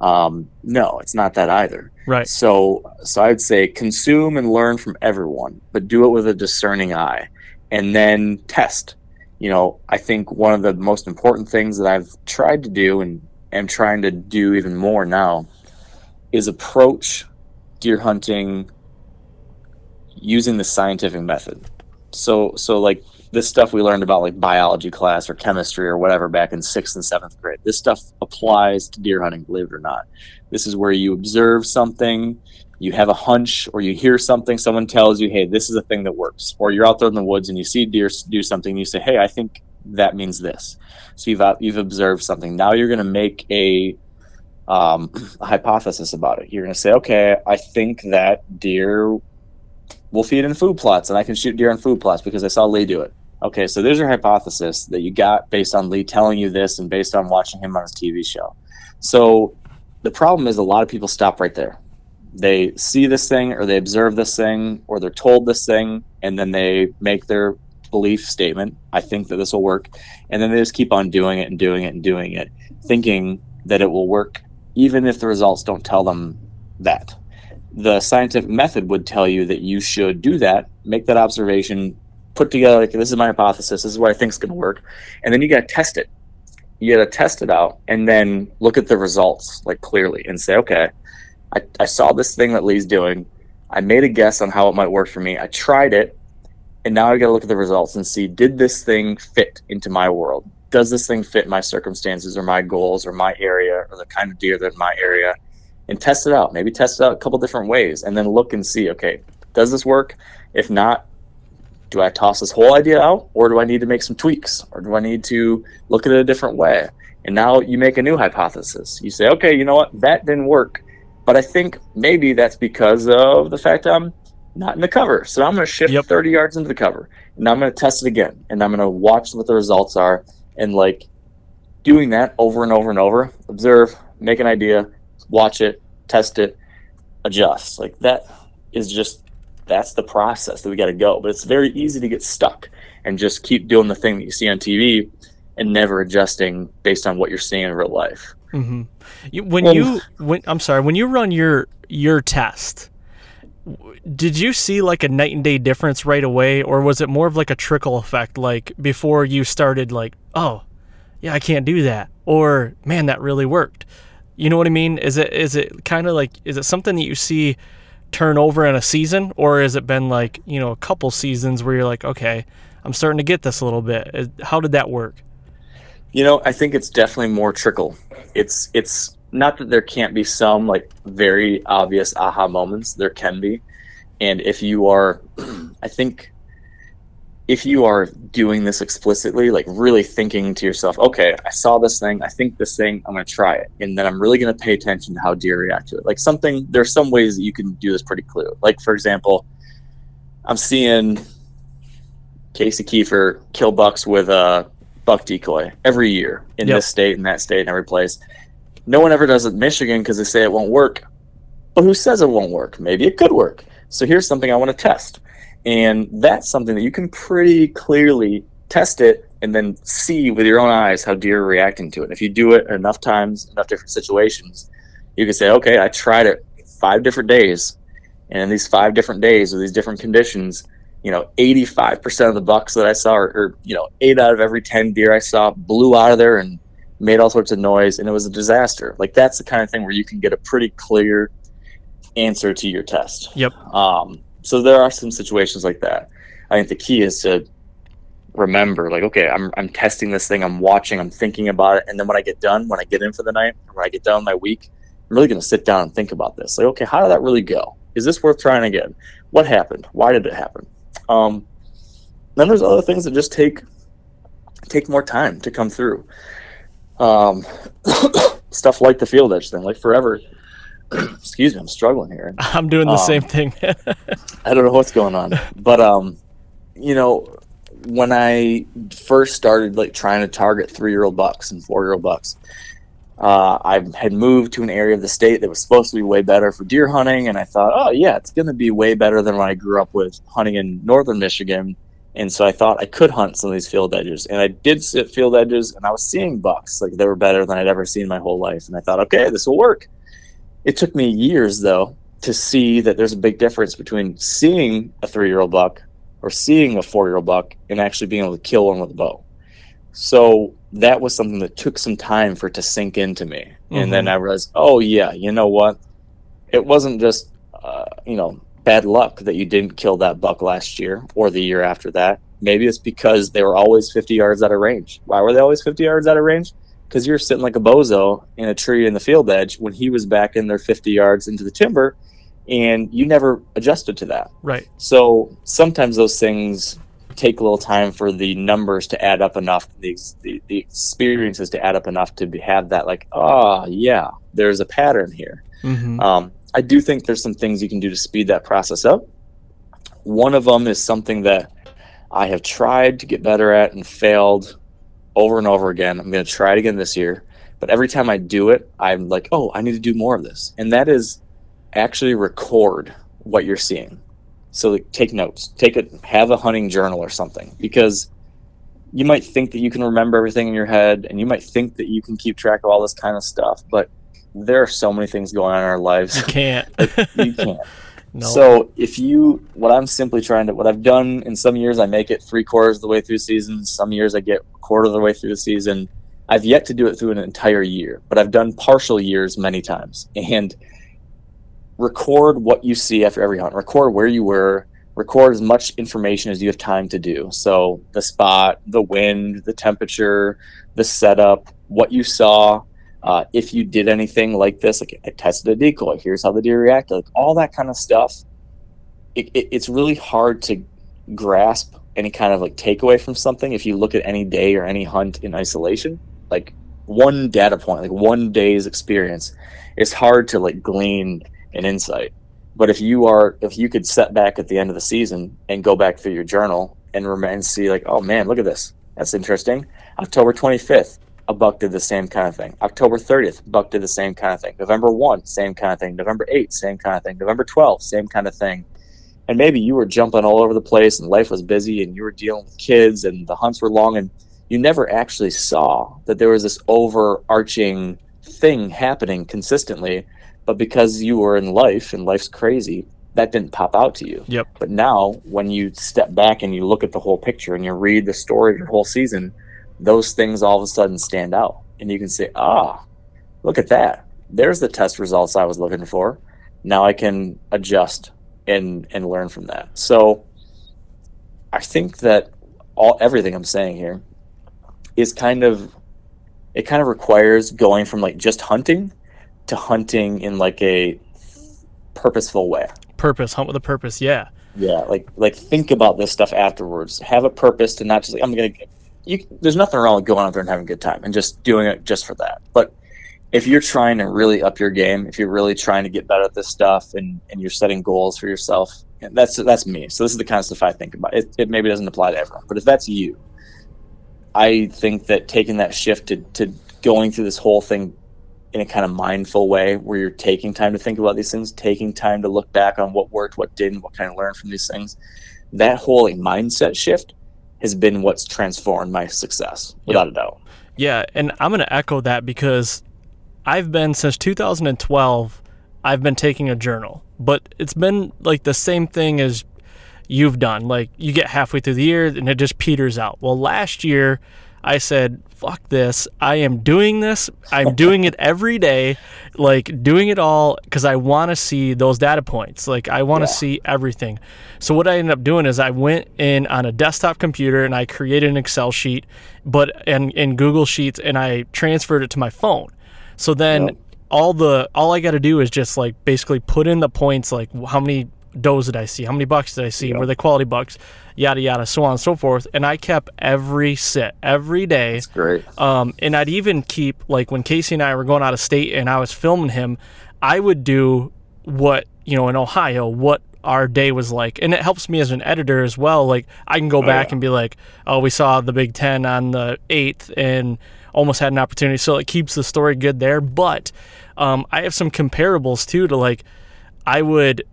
Um, no, it's not that either. Right. So, so I'd say consume and learn from everyone, but do it with a discerning eye, and then test. You know, I think one of the most important things that I've tried to do and am trying to do even more now is approach deer hunting using the scientific method. So, so like this stuff we learned about like biology class or chemistry or whatever back in sixth and seventh grade. This stuff applies to deer hunting, believe it or not. This is where you observe something, you have a hunch, or you hear something, someone tells you, hey, this is a thing that works. Or you're out there in the woods and you see deer do something, and you say, hey, I think that means this. So you've you've observed something. Now you're going to make a um, a hypothesis about it. You're going to say, okay, I think that deer will feed in food plots, and I can shoot deer in food plots because I saw Lee do it. Okay, so there's your hypothesis that you got based on Lee telling you this and based on watching him on his TV show. So the problem is a lot of people stop right there. They see this thing or they observe this thing or they're told this thing and then they make their belief statement. I think that this will work. And then they just keep on doing it and doing it and doing it, thinking that it will work, even if the results don't tell them that. The scientific method would tell you that you should do that, make that observation, put together like this is my hypothesis, this is what I think is going to work, and then you got to test it. You got to test it out, and then look at the results like clearly and say, okay, I, I saw this thing that Lee's doing. I made a guess on how it might work for me. I tried it, and now I got to look at the results and see did this thing fit into my world? Does this thing fit my circumstances or my goals or my area or the kind of deer that in my area? And test it out. Maybe test it out a couple different ways, and then look and see. Okay, does this work? If not, do I toss this whole idea out, or do I need to make some tweaks, or do I need to look at it a different way? And now you make a new hypothesis. You say, okay, you know what? That didn't work. But I think maybe that's because of the fact I'm not in the cover. So I'm going to shift yep. 30 yards into the cover. And I'm going to test it again. And I'm going to watch what the results are. And like doing that over and over and over, observe, make an idea, watch it, test it, adjust. Like that is just, that's the process that we got to go. But it's very easy to get stuck and just keep doing the thing that you see on TV and never adjusting based on what you're seeing in real life. Mm-hmm. You, when you when I'm sorry, when you run your your test, did you see like a night and day difference right away, or was it more of like a trickle effect? Like before you started, like oh, yeah, I can't do that, or man, that really worked. You know what I mean? Is it is it kind of like is it something that you see turn over in a season, or has it been like you know a couple seasons where you're like, okay, I'm starting to get this a little bit. Uh, how did that work? You know, I think it's definitely more trickle. It's it's not that there can't be some like very obvious aha moments. There can be, and if you are, I think, if you are doing this explicitly, like really thinking to yourself, okay, I saw this thing, I think this thing, I'm gonna try it, and then I'm really gonna pay attention to how deer react to it. Like something, there's some ways that you can do this pretty clear. Like for example, I'm seeing Casey Kiefer kill bucks with a buck decoy every year in yep. this state and that state and every place. No one ever does it in Michigan because they say it won't work. But who says it won't work? Maybe it could work. So here's something I want to test. And that's something that you can pretty clearly test it and then see with your own eyes how deer are reacting to it. If you do it enough times, enough different situations, you can say, okay, I tried it five different days. And in these five different days with these different conditions, you know, 85% of the bucks that I saw, or, or, you know, eight out of every 10 deer I saw blew out of there and made all sorts of noise, and it was a disaster. Like, that's the kind of thing where you can get a pretty clear answer to your test. Yep. Um, so there are some situations like that. I think the key is to remember, like, okay, I'm, I'm testing this thing, I'm watching, I'm thinking about it, and then when I get done, when I get in for the night, when I get done my week, I'm really going to sit down and think about this. Like, okay, how did that really go? Is this worth trying again? What happened? Why did it happen? Um, then there's other things that just take take more time to come through. Um, stuff like the field edge thing, like forever. excuse me, I'm struggling here. I'm doing the um, same thing. I don't know what's going on, but um, you know, when I first started like trying to target three year old bucks and four year old bucks, uh, I had moved to an area of the state that was supposed to be way better for deer hunting, and I thought, oh yeah, it's going to be way better than when I grew up with hunting in northern Michigan. And so I thought I could hunt some of these field edges, and I did sit field edges, and I was seeing bucks like they were better than I'd ever seen in my whole life. And I thought, okay, this will work. It took me years though to see that there's a big difference between seeing a three-year-old buck or seeing a four-year-old buck and actually being able to kill one with a bow. So that was something that took some time for it to sink into me. Mm-hmm. And then mm-hmm. I realized, oh yeah, you know what? It wasn't just uh, you know bad luck that you didn't kill that buck last year or the year after that. Maybe it's because they were always 50 yards out of range. Why were they always 50 yards out of range? Because you're sitting like a bozo in a tree in the field edge when he was back in there 50 yards into the timber, and you never adjusted to that. Right. So sometimes those things take a little time for the numbers to add up enough, the, the, the experiences to add up enough to be, have that, like, oh, yeah, there's a pattern here. Mm-hmm. Um, I do think there's some things you can do to speed that process up. One of them is something that I have tried to get better at and failed over and over again. I'm going to try it again this year. But every time I do it, I'm like, oh, I need to do more of this. And that is actually record what you're seeing. So like, take notes, take it, have a hunting journal or something, because you might think that you can remember everything in your head, and you might think that you can keep track of all this kind of stuff, but there are so many things going on in our lives. You can't. you can't. No. So if you, what I'm simply trying to, what I've done in some years, I make it three quarters of the way through season. Some years I get quarter of the way through the season. I've yet to do it through an entire year, but I've done partial years many times. And record what you see after every hunt. Record where you were. Record as much information as you have time to do. So the spot, the wind, the temperature, the setup, what you saw, uh, if you did anything like this, like I tested a decoy, here's how the deer reacted, like all that kind of stuff. It, it, it's really hard to grasp any kind of like takeaway from something if you look at any day or any hunt in isolation. Like one data point, like one day's experience, it's hard to like glean an insight. But if you are, if you could set back at the end of the season and go back through your journal and remain see like, oh man, look at this, that's interesting. October 25th, a buck did the same kind of thing. October 30th, buck did the same kind of thing. November 1, same kind of thing. November 8th, same kind of thing. November 12th, same kind of thing. And maybe you were jumping all over the place and life was busy and you were dealing with kids and the hunts were long and you never actually saw that there was this overarching thing happening consistently. But because you were in life and life's crazy, that didn't pop out to you. Yep. But now, when you step back and you look at the whole picture and you read the story of your whole season, those things all of a sudden stand out. And you can say, ah, look at that. There's the test results I was looking for. Now I can adjust and and learn from that. So I think that all everything I'm saying here is kind of it kind of requires going from like just hunting to hunting in like a purposeful way. Purpose, hunt with a purpose. Yeah. Yeah, like like think about this stuff afterwards. Have a purpose to not just like I'm gonna. You, there's nothing wrong with going out there and having a good time and just doing it just for that. But if you're trying to really up your game, if you're really trying to get better at this stuff, and and you're setting goals for yourself, that's that's me. So this is the kind of stuff I think about. It, it maybe doesn't apply to everyone, but if that's you, I think that taking that shift to to going through this whole thing in a kind of mindful way where you're taking time to think about these things, taking time to look back on what worked, what didn't, what kind of learned from these things. That whole like, mindset shift has been what's transformed my success without yep. a doubt. Yeah, and I'm going to echo that because I've been since 2012 I've been taking a journal, but it's been like the same thing as you've done. Like you get halfway through the year and it just peters out. Well, last year I said, fuck this. I am doing this. I'm doing it every day, like doing it all because I want to see those data points. Like I want to yeah. see everything. So what I ended up doing is I went in on a desktop computer and I created an Excel sheet, but in, in Google Sheets and I transferred it to my phone. So then yep. all the all I got to do is just like basically put in the points like how many does did I see? How many bucks did I see? Yep. Were they quality bucks? Yada yada, so on and so forth. And I kept every sit every day. That's great. Um, and I'd even keep like when Casey and I were going out of state and I was filming him, I would do what you know in Ohio what our day was like, and it helps me as an editor as well. Like I can go oh, back yeah. and be like, oh, we saw the Big Ten on the eighth and almost had an opportunity, so it keeps the story good there. But um, I have some comparables too to like I would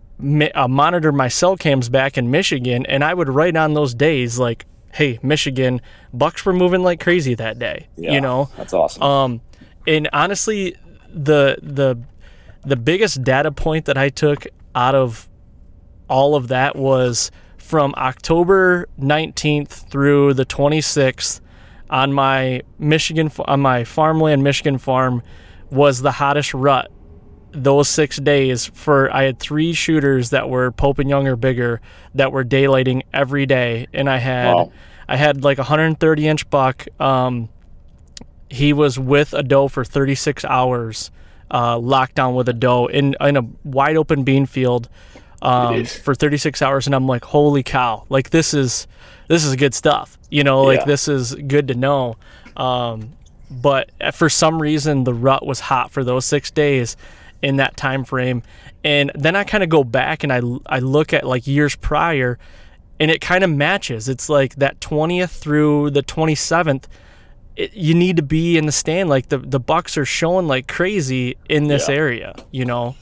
uh, monitor my cell cams back in Michigan, and I would write on those days like, "Hey, Michigan, Bucks were moving like crazy that day." Yeah, you know, that's awesome. Um, and honestly, the the the biggest data point that I took out of all of that was from October 19th through the 26th on my Michigan on my farmland Michigan farm was the hottest rut those six days for I had three shooters that were Pope and Young or bigger that were daylighting every day, and I had wow. I had like a 130 inch buck. Um, he was with a doe for 36 hours, uh, locked down with a doe in in a wide open bean field um, for 36 hours, and I'm like, holy cow! Like this is this is good stuff. You know, like yeah. this is good to know. Um, but for some reason, the rut was hot for those six days in that time frame. And then I kind of go back and I I look at like years prior and it kind of matches. It's like that 20th through the 27th it, you need to be in the stand like the the bucks are showing like crazy in this yeah. area, you know.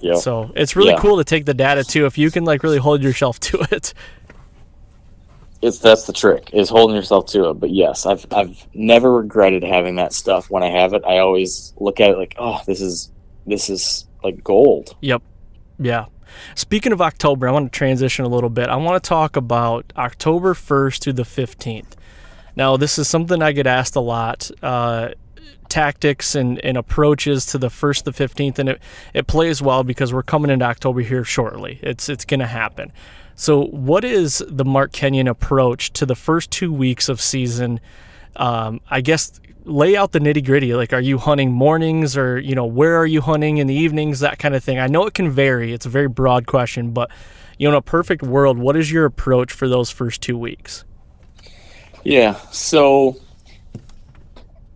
Yeah. So, it's really yeah. cool to take the data too if you can like really hold yourself to it. It's that's the trick is holding yourself to it. But yes, I've I've never regretted having that stuff when I have it. I always look at it like, oh, this is this is like gold. Yep. Yeah. Speaking of October, I want to transition a little bit. I want to talk about October 1st to the 15th. Now, this is something I get asked a lot. Uh, tactics and, and approaches to the first the 15th and it, it plays well because we're coming into October here shortly. It's it's going to happen. So what is the Mark Kenyon approach to the first 2 weeks of season? Um, I guess lay out the nitty gritty. Like, are you hunting mornings or, you know, where are you hunting in the evenings? That kind of thing. I know it can vary. It's a very broad question, but, you know, in a perfect world, what is your approach for those first two weeks? Yeah. So,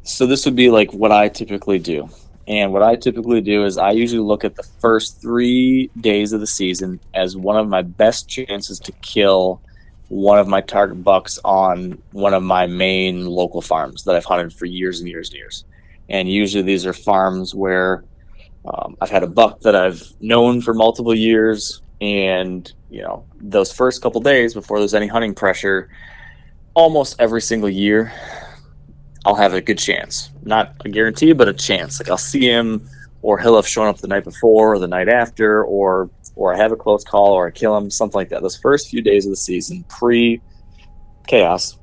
so this would be like what I typically do. And what I typically do is I usually look at the first three days of the season as one of my best chances to kill one of my target bucks on one of my main local farms that I've hunted for years and years and years. And usually these are farms where um, I've had a buck that I've known for multiple years. And, you know, those first couple days before there's any hunting pressure, almost every single year, I'll have a good chance. Not a guarantee, but a chance. Like I'll see him, or he'll have shown up the night before or the night after, or or I have a close call or I kill him, something like that. Those first few days of the season, pre chaos,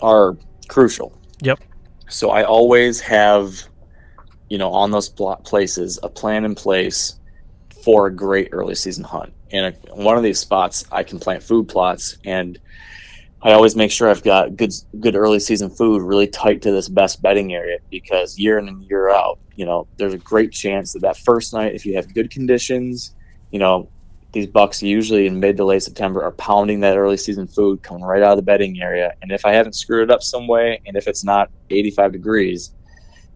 are crucial. Yep. So I always have, you know, on those places, a plan in place for a great early season hunt. And one of these spots, I can plant food plots, and I always make sure I've got good, good early season food really tight to this best bedding area because year in and year out, you know, there's a great chance that that first night, if you have good conditions, you know, these bucks usually in mid to late September are pounding that early season food coming right out of the bedding area. And if I haven't screwed it up some way, and if it's not 85 degrees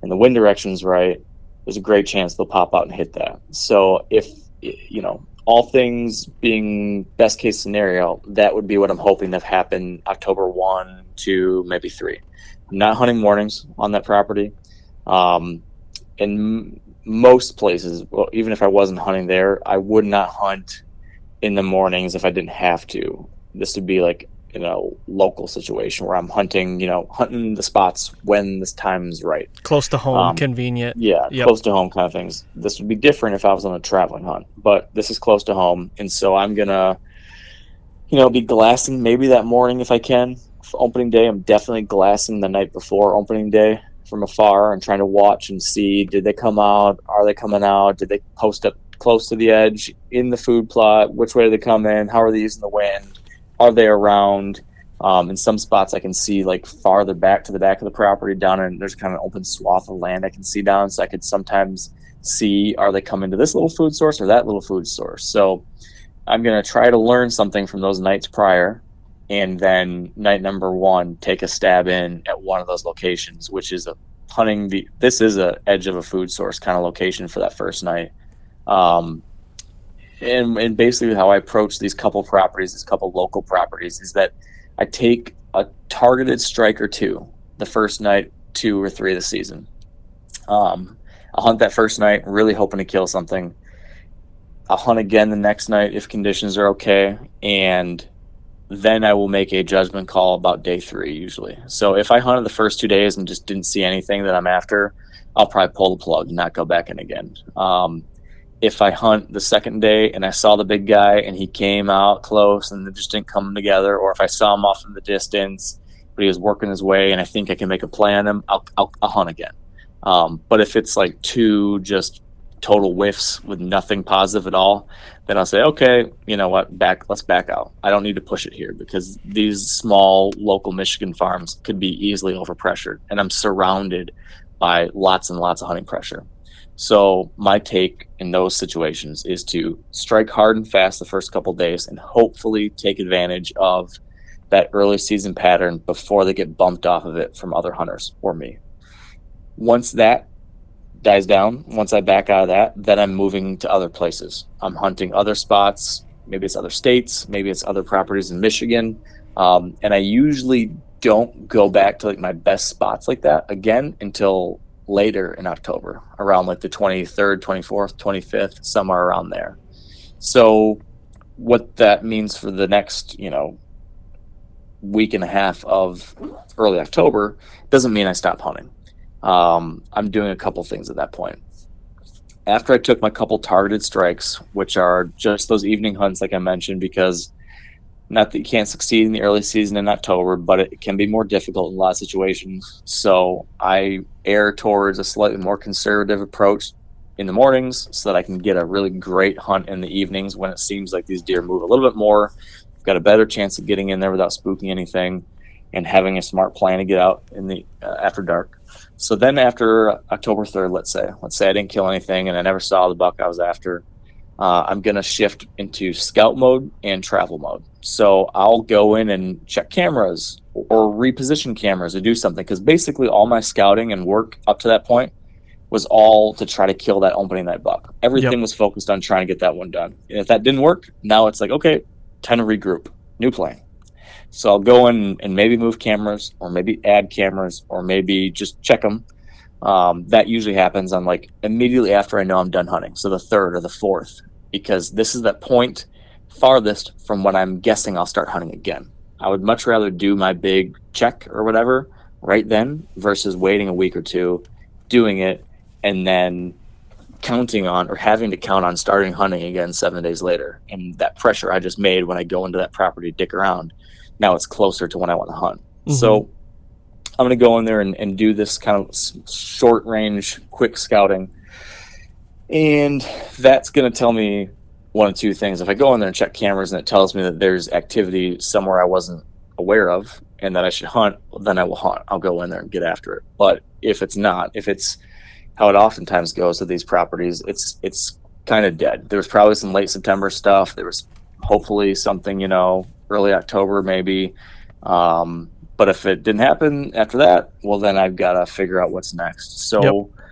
and the wind direction's right, there's a great chance they'll pop out and hit that. So if, you know, all things being best case scenario, that would be what I'm hoping to happen October 1 to maybe 3. I'm not hunting mornings on that property. Um, in most places, well, even if I wasn't hunting there, I would not hunt in the mornings if I didn't have to. This would be like you know local situation where I'm hunting, you know, hunting the spots when this time's right, close to home, um, convenient. Yeah, yep. close to home kind of things. This would be different if I was on a traveling hunt, but this is close to home, and so I'm gonna, you know, be glassing maybe that morning if I can. For opening day, I'm definitely glassing the night before opening day from afar and trying to watch and see did they come out are they coming out did they post up close to the edge in the food plot which way do they come in how are they using the wind are they around? Um, in some spots i can see like farther back to the back of the property down and there's kind of an open swath of land i can see down so i could sometimes see are they coming to this little food source or that little food source? So i'm going to try to learn something from those nights prior and then night number one take a stab in at one of those locations which is a hunting the this is a edge of a food source kind of location for that first night. Um, and, and basically how i approach these couple properties these couple local properties is that i take a targeted strike or two the first night two or three of the season um, i'll hunt that first night really hoping to kill something i'll hunt again the next night if conditions are okay and then I will make a judgment call about day three usually. So if I hunted the first two days and just didn't see anything that I'm after, I'll probably pull the plug and not go back in again. Um, if I hunt the second day and I saw the big guy and he came out close and it just didn't come together, or if I saw him off in the distance but he was working his way and I think I can make a play on him, I'll, I'll, I'll hunt again. Um, but if it's like two just total whiffs with nothing positive at all, then I'll say, okay, you know what, back, let's back out. I don't need to push it here because these small local Michigan farms could be easily overpressured, and I'm surrounded by lots and lots of hunting pressure. So my take in those situations is to strike hard and fast the first couple days, and hopefully take advantage of that early season pattern before they get bumped off of it from other hunters or me. Once that dies down, once I back out of that, then I'm moving to other places. I'm hunting other spots. Maybe it's other states. Maybe it's other properties in Michigan. Um, and I usually don't go back to like my best spots like that again until later in October, around like the 23rd, 24th, 25th, somewhere around there. So, what that means for the next, you know, week and a half of early October doesn't mean I stop hunting um, I'm doing a couple things at that point. After I took my couple targeted strikes, which are just those evening hunts, like I mentioned, because Not that you can't succeed in the early season in October, but it can be more difficult in a lot of situations. So I err towards a slightly more conservative approach in the mornings so that I can get a really great hunt in the evenings when it seems like these deer move a little bit more. I've got a better chance of getting in there without spooking anything and having a smart plan to get out in the uh, after dark. So then after October 3rd, let's say, let's say I didn't kill anything and I never saw the buck I was after, uh, I'm going to shift into scout mode and travel mode. So I'll go in and check cameras or reposition cameras or do something because basically all my scouting and work up to that point was all to try to kill that opening night buck. Everything yep. was focused on trying to get that one done. And if that didn't work, now it's like, okay, time to regroup, new plan. So I'll go in and maybe move cameras or maybe add cameras or maybe just check them. Um, that usually happens on like immediately after I know I'm done hunting. So the third or the fourth, because this is that point farthest from when I'm guessing I'll start hunting again. I would much rather do my big check or whatever right then versus waiting a week or two, doing it, and then counting on or having to count on starting hunting again seven days later. And that pressure I just made when I go into that property to dick around, now it's closer to when I want to hunt. Mm-hmm. So I'm going to go in there and, and do this kind of short range, quick scouting. And that's going to tell me one of two things. If I go in there and check cameras and it tells me that there's activity somewhere I wasn't aware of and that I should hunt, then I will hunt. I'll go in there and get after it. But if it's not, if it's how it oftentimes goes with these properties, it's it's kind of dead. There was probably some late September stuff. There was hopefully something, you know, early October maybe. Um, but if it didn't happen after that, well, then I've got to figure out what's next. So yep.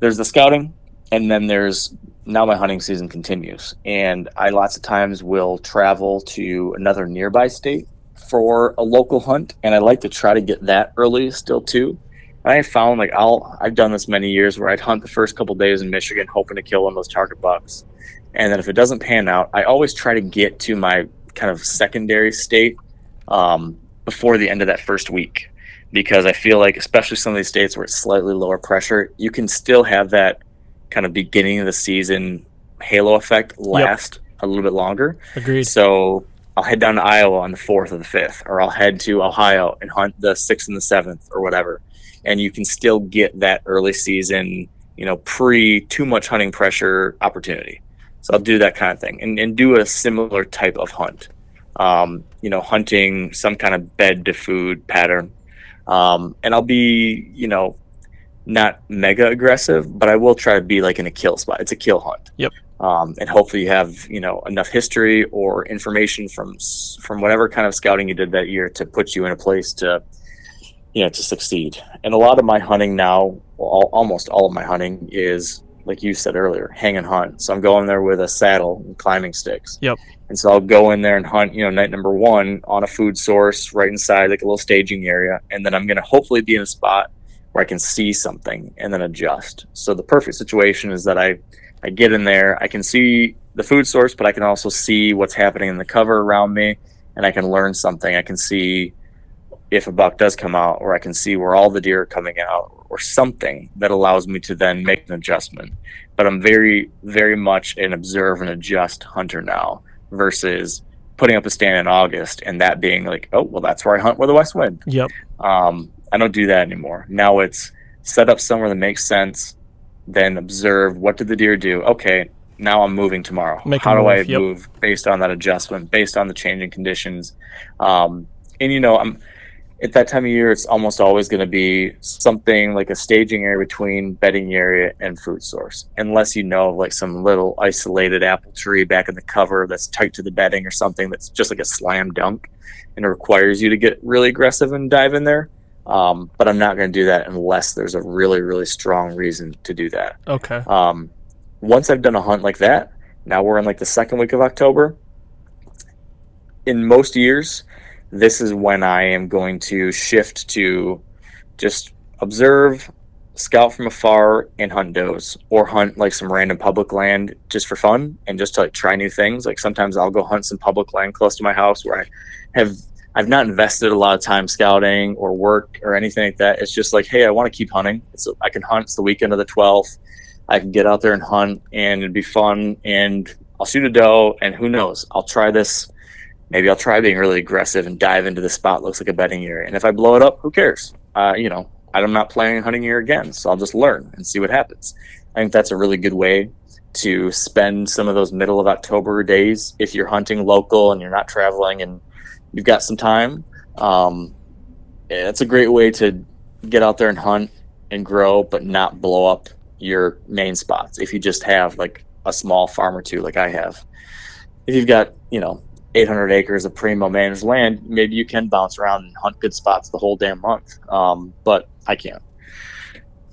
there's the scouting, and then there's now my hunting season continues. And I lots of times will travel to another nearby state for a local hunt, and I like to try to get that early still too. and I found like I'll I've done this many years where I'd hunt the first couple days in Michigan hoping to kill one of those target bucks. And then if it doesn't pan out, I always try to get to my kind of secondary state um, before the end of that first week because I feel like, especially some of these states where it's slightly lower pressure, you can still have that kind of beginning of the season halo effect last yep. a little bit longer. Agreed. So I'll head down to Iowa on the fourth or the fifth, or I'll head to Ohio and hunt the sixth and the seventh or whatever. And you can still get that early season, you know, pre too much hunting pressure opportunity. So I'll do that kind of thing and, and do a similar type of hunt. Um, you know, hunting some kind of bed to food pattern. Um, and I'll be, you know, not mega aggressive, but I will try to be like in a kill spot. It's a kill hunt. Yep. Um, and hopefully you have you know enough history or information from from whatever kind of scouting you did that year to put you in a place to you know to succeed. And a lot of my hunting now, well, almost all of my hunting is like you said earlier, hang and hunt. So I'm going there with a saddle and climbing sticks. Yep. And so I'll go in there and hunt, you know, night number one on a food source right inside like a little staging area. And then I'm going to hopefully be in a spot where I can see something and then adjust. So the perfect situation is that I, I get in there, I can see the food source, but I can also see what's happening in the cover around me and I can learn something. I can see if a buck does come out, or I can see where all the deer are coming out, or something that allows me to then make an adjustment. But I'm very, very much an observe and adjust hunter now versus putting up a stand in August and that being like, oh, well, that's where I hunt with the west wind. Yep. Um, I don't do that anymore. Now it's set up somewhere that makes sense, then observe what did the deer do? Okay, now I'm moving tomorrow. Make How do move, I yep. move based on that adjustment, based on the changing conditions? Um, and you know, I'm at that time of year, it's almost always going to be something like a staging area between bedding area and food source, unless you know like some little isolated apple tree back in the cover that's tight to the bedding or something that's just like a slam dunk and it requires you to get really aggressive and dive in there. Um, but I'm not going to do that unless there's a really, really strong reason to do that. Okay. Um, once I've done a hunt like that, now we're in like the second week of October. In most years, this is when I am going to shift to just observe, scout from afar, and hunt does, or hunt like some random public land just for fun and just to like try new things. Like sometimes I'll go hunt some public land close to my house where I have I've not invested a lot of time scouting or work or anything like that. It's just like, hey, I want to keep hunting. It's I can hunt. It's the weekend of the twelfth. I can get out there and hunt, and it'd be fun. And I'll shoot a doe, and who knows? I'll try this maybe I'll try being really aggressive and dive into the spot looks like a bedding area. And if I blow it up, who cares? Uh, you know, I'm not planning hunting here again, so I'll just learn and see what happens. I think that's a really good way to spend some of those middle of October days if you're hunting local and you're not traveling and you've got some time. Um, it's a great way to get out there and hunt and grow, but not blow up your main spots. If you just have like a small farm or two, like I have, if you've got you know 800 acres of primo managed land, maybe you can bounce around and hunt good spots the whole damn month. Um, but I can't.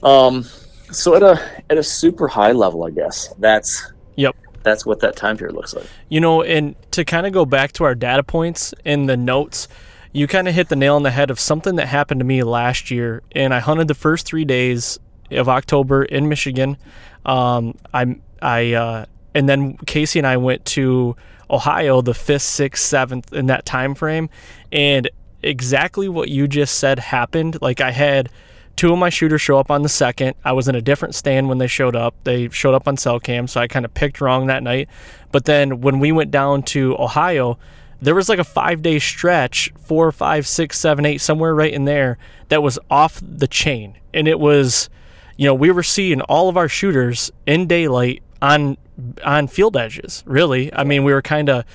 Um, so at a at a super high level, I guess that's Yep. That's what that time period looks like. You know, and to kind of go back to our data points in the notes, you kind of hit the nail on the head of something that happened to me last year. And I hunted the first three days of October in Michigan. Um, I, I, uh, and then Casey and I went to Ohio the fifth, sixth, seventh in that time frame, and exactly what you just said happened. Like I had two of my shooters show up on the second. I was in a different stand when they showed up. They showed up on cell cam, so I kind of picked wrong that night. But then when we went down to Ohio, there was like a five day stretch, four, five, six, seven, eight, somewhere right in there, that was off the chain. And it was, you know, we were seeing all of our shooters in daylight on on field edges. Really, I mean, we were kind of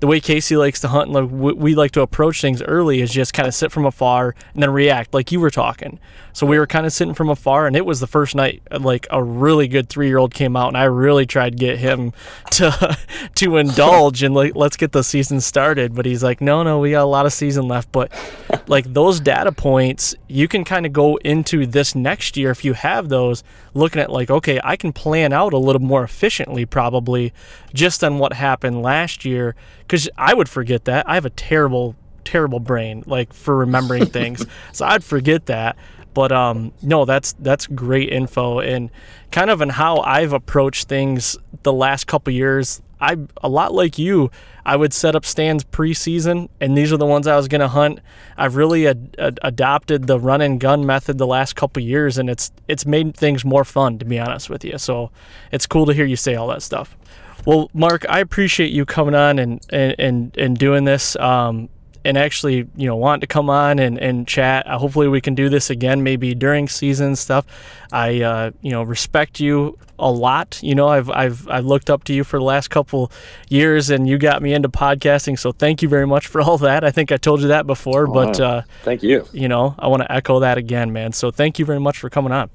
the way Casey likes to hunt and like we, we like to approach things early is just kind of sit from afar and then react like you were talking. So we were kind of sitting from afar, and it was the first night uh, like a really good three year old came out, and I really tried to get him to to indulge and like let's get the season started. But he's like, no, no, we got a lot of season left. But like those data points, you can kind of go into this next year if you have those, looking at like, okay, I can plan out a little more efficiently probably just on what happened last year because I would forget that. I have a terrible terrible brain like for remembering things so i'd forget that but um, no, that's that's great info and kind of in how I've approached things the last couple years. I a lot like you. I would set up stands preseason, and these are the ones I was going to hunt. I've really ad- ad- adopted the run and gun method the last couple years, and it's it's made things more fun, to be honest with you. So it's cool to hear you say all that stuff. Well, Mark, I appreciate you coming on and and and, and doing this. Um, and actually, you know, want to come on and, and chat. Uh, hopefully, we can do this again, maybe during season stuff. I, uh, you know, respect you a lot. You know, I've, I've, I've looked up to you for the last couple years, and you got me into podcasting. So thank you very much for all that. I think I told you that before, but uh, thank you. You know, I want to echo that again, man. So thank you very much for coming on.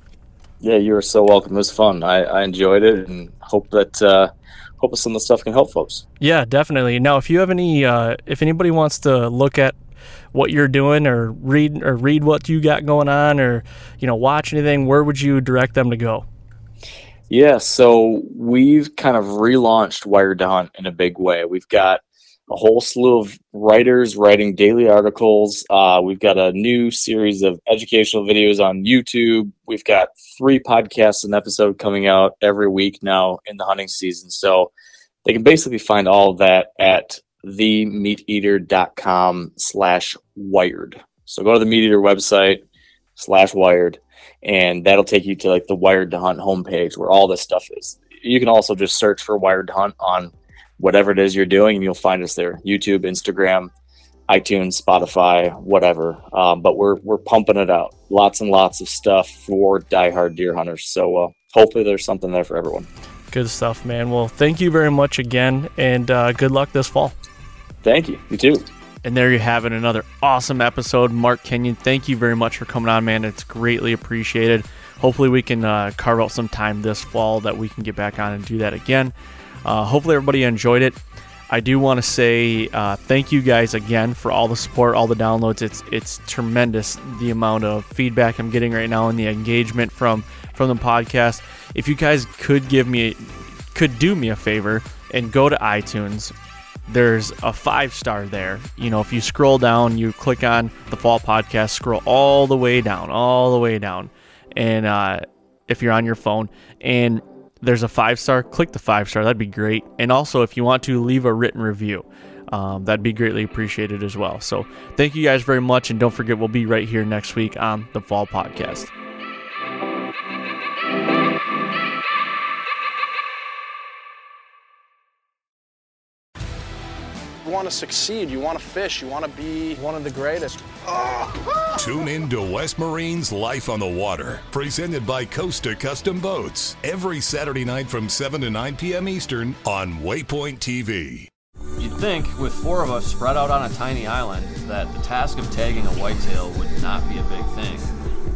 Yeah, you are so welcome. It was fun. I, I enjoyed it, and hope that uh, hope some of the stuff can help folks. Yeah, definitely. Now, if you have any, uh, if anybody wants to look at what you're doing or read or read what you got going on or you know watch anything, where would you direct them to go? Yeah, so we've kind of relaunched Wired to Hunt in a big way. We've got a whole slew of writers writing daily articles. Uh, we've got a new series of educational videos on YouTube. We've got three podcasts an episode coming out every week now in the hunting season. So they can basically find all of that at themeateater.com slash wired. So go to the Meat Eater website slash wired, and that'll take you to like the Wired to Hunt homepage where all this stuff is. You can also just search for Wired to Hunt on whatever it is you're doing, and you'll find us there. YouTube, Instagram, iTunes, Spotify, whatever. Um, but we're we're pumping it out. Lots and lots of stuff for diehard deer hunters. So uh, hopefully there's something there for everyone. Good stuff, man. Well, thank you very much again, and uh, good luck this fall. Thank you. You too. And there you have it, another awesome episode. Mark Kenyon, thank you very much for coming on, man. It's greatly appreciated. Hopefully, we can uh, carve out some time this fall that we can get back on and do that again. Uh, hopefully, everybody enjoyed it. I do want to say uh, thank you guys again for all the support, all the downloads. It's it's tremendous the amount of feedback I'm getting right now and the engagement from from the podcast. If you guys could give me could do me a favor and go to iTunes, there's a five star there. You know, if you scroll down, you click on the fall podcast, scroll all the way down, all the way down, and uh, if you're on your phone and there's a five star, click the five star. That'd be great. And also, if you want to leave a written review, um, that'd be greatly appreciated as well. So, thank you guys very much. And don't forget, we'll be right here next week on the Fall Podcast. Want to succeed. You want to fish. You want to be one of the greatest. Oh! Tune in to West Marine's Life on the Water, presented by Costa Custom Boats, every Saturday night from 7 to 9 p.m. Eastern on Waypoint TV. You'd think, with four of us spread out on a tiny island, that the task of tagging a whitetail would not be a big thing.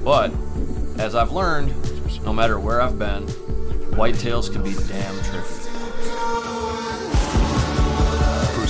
But, as I've learned, no matter where I've been, whitetails can be damn tricky.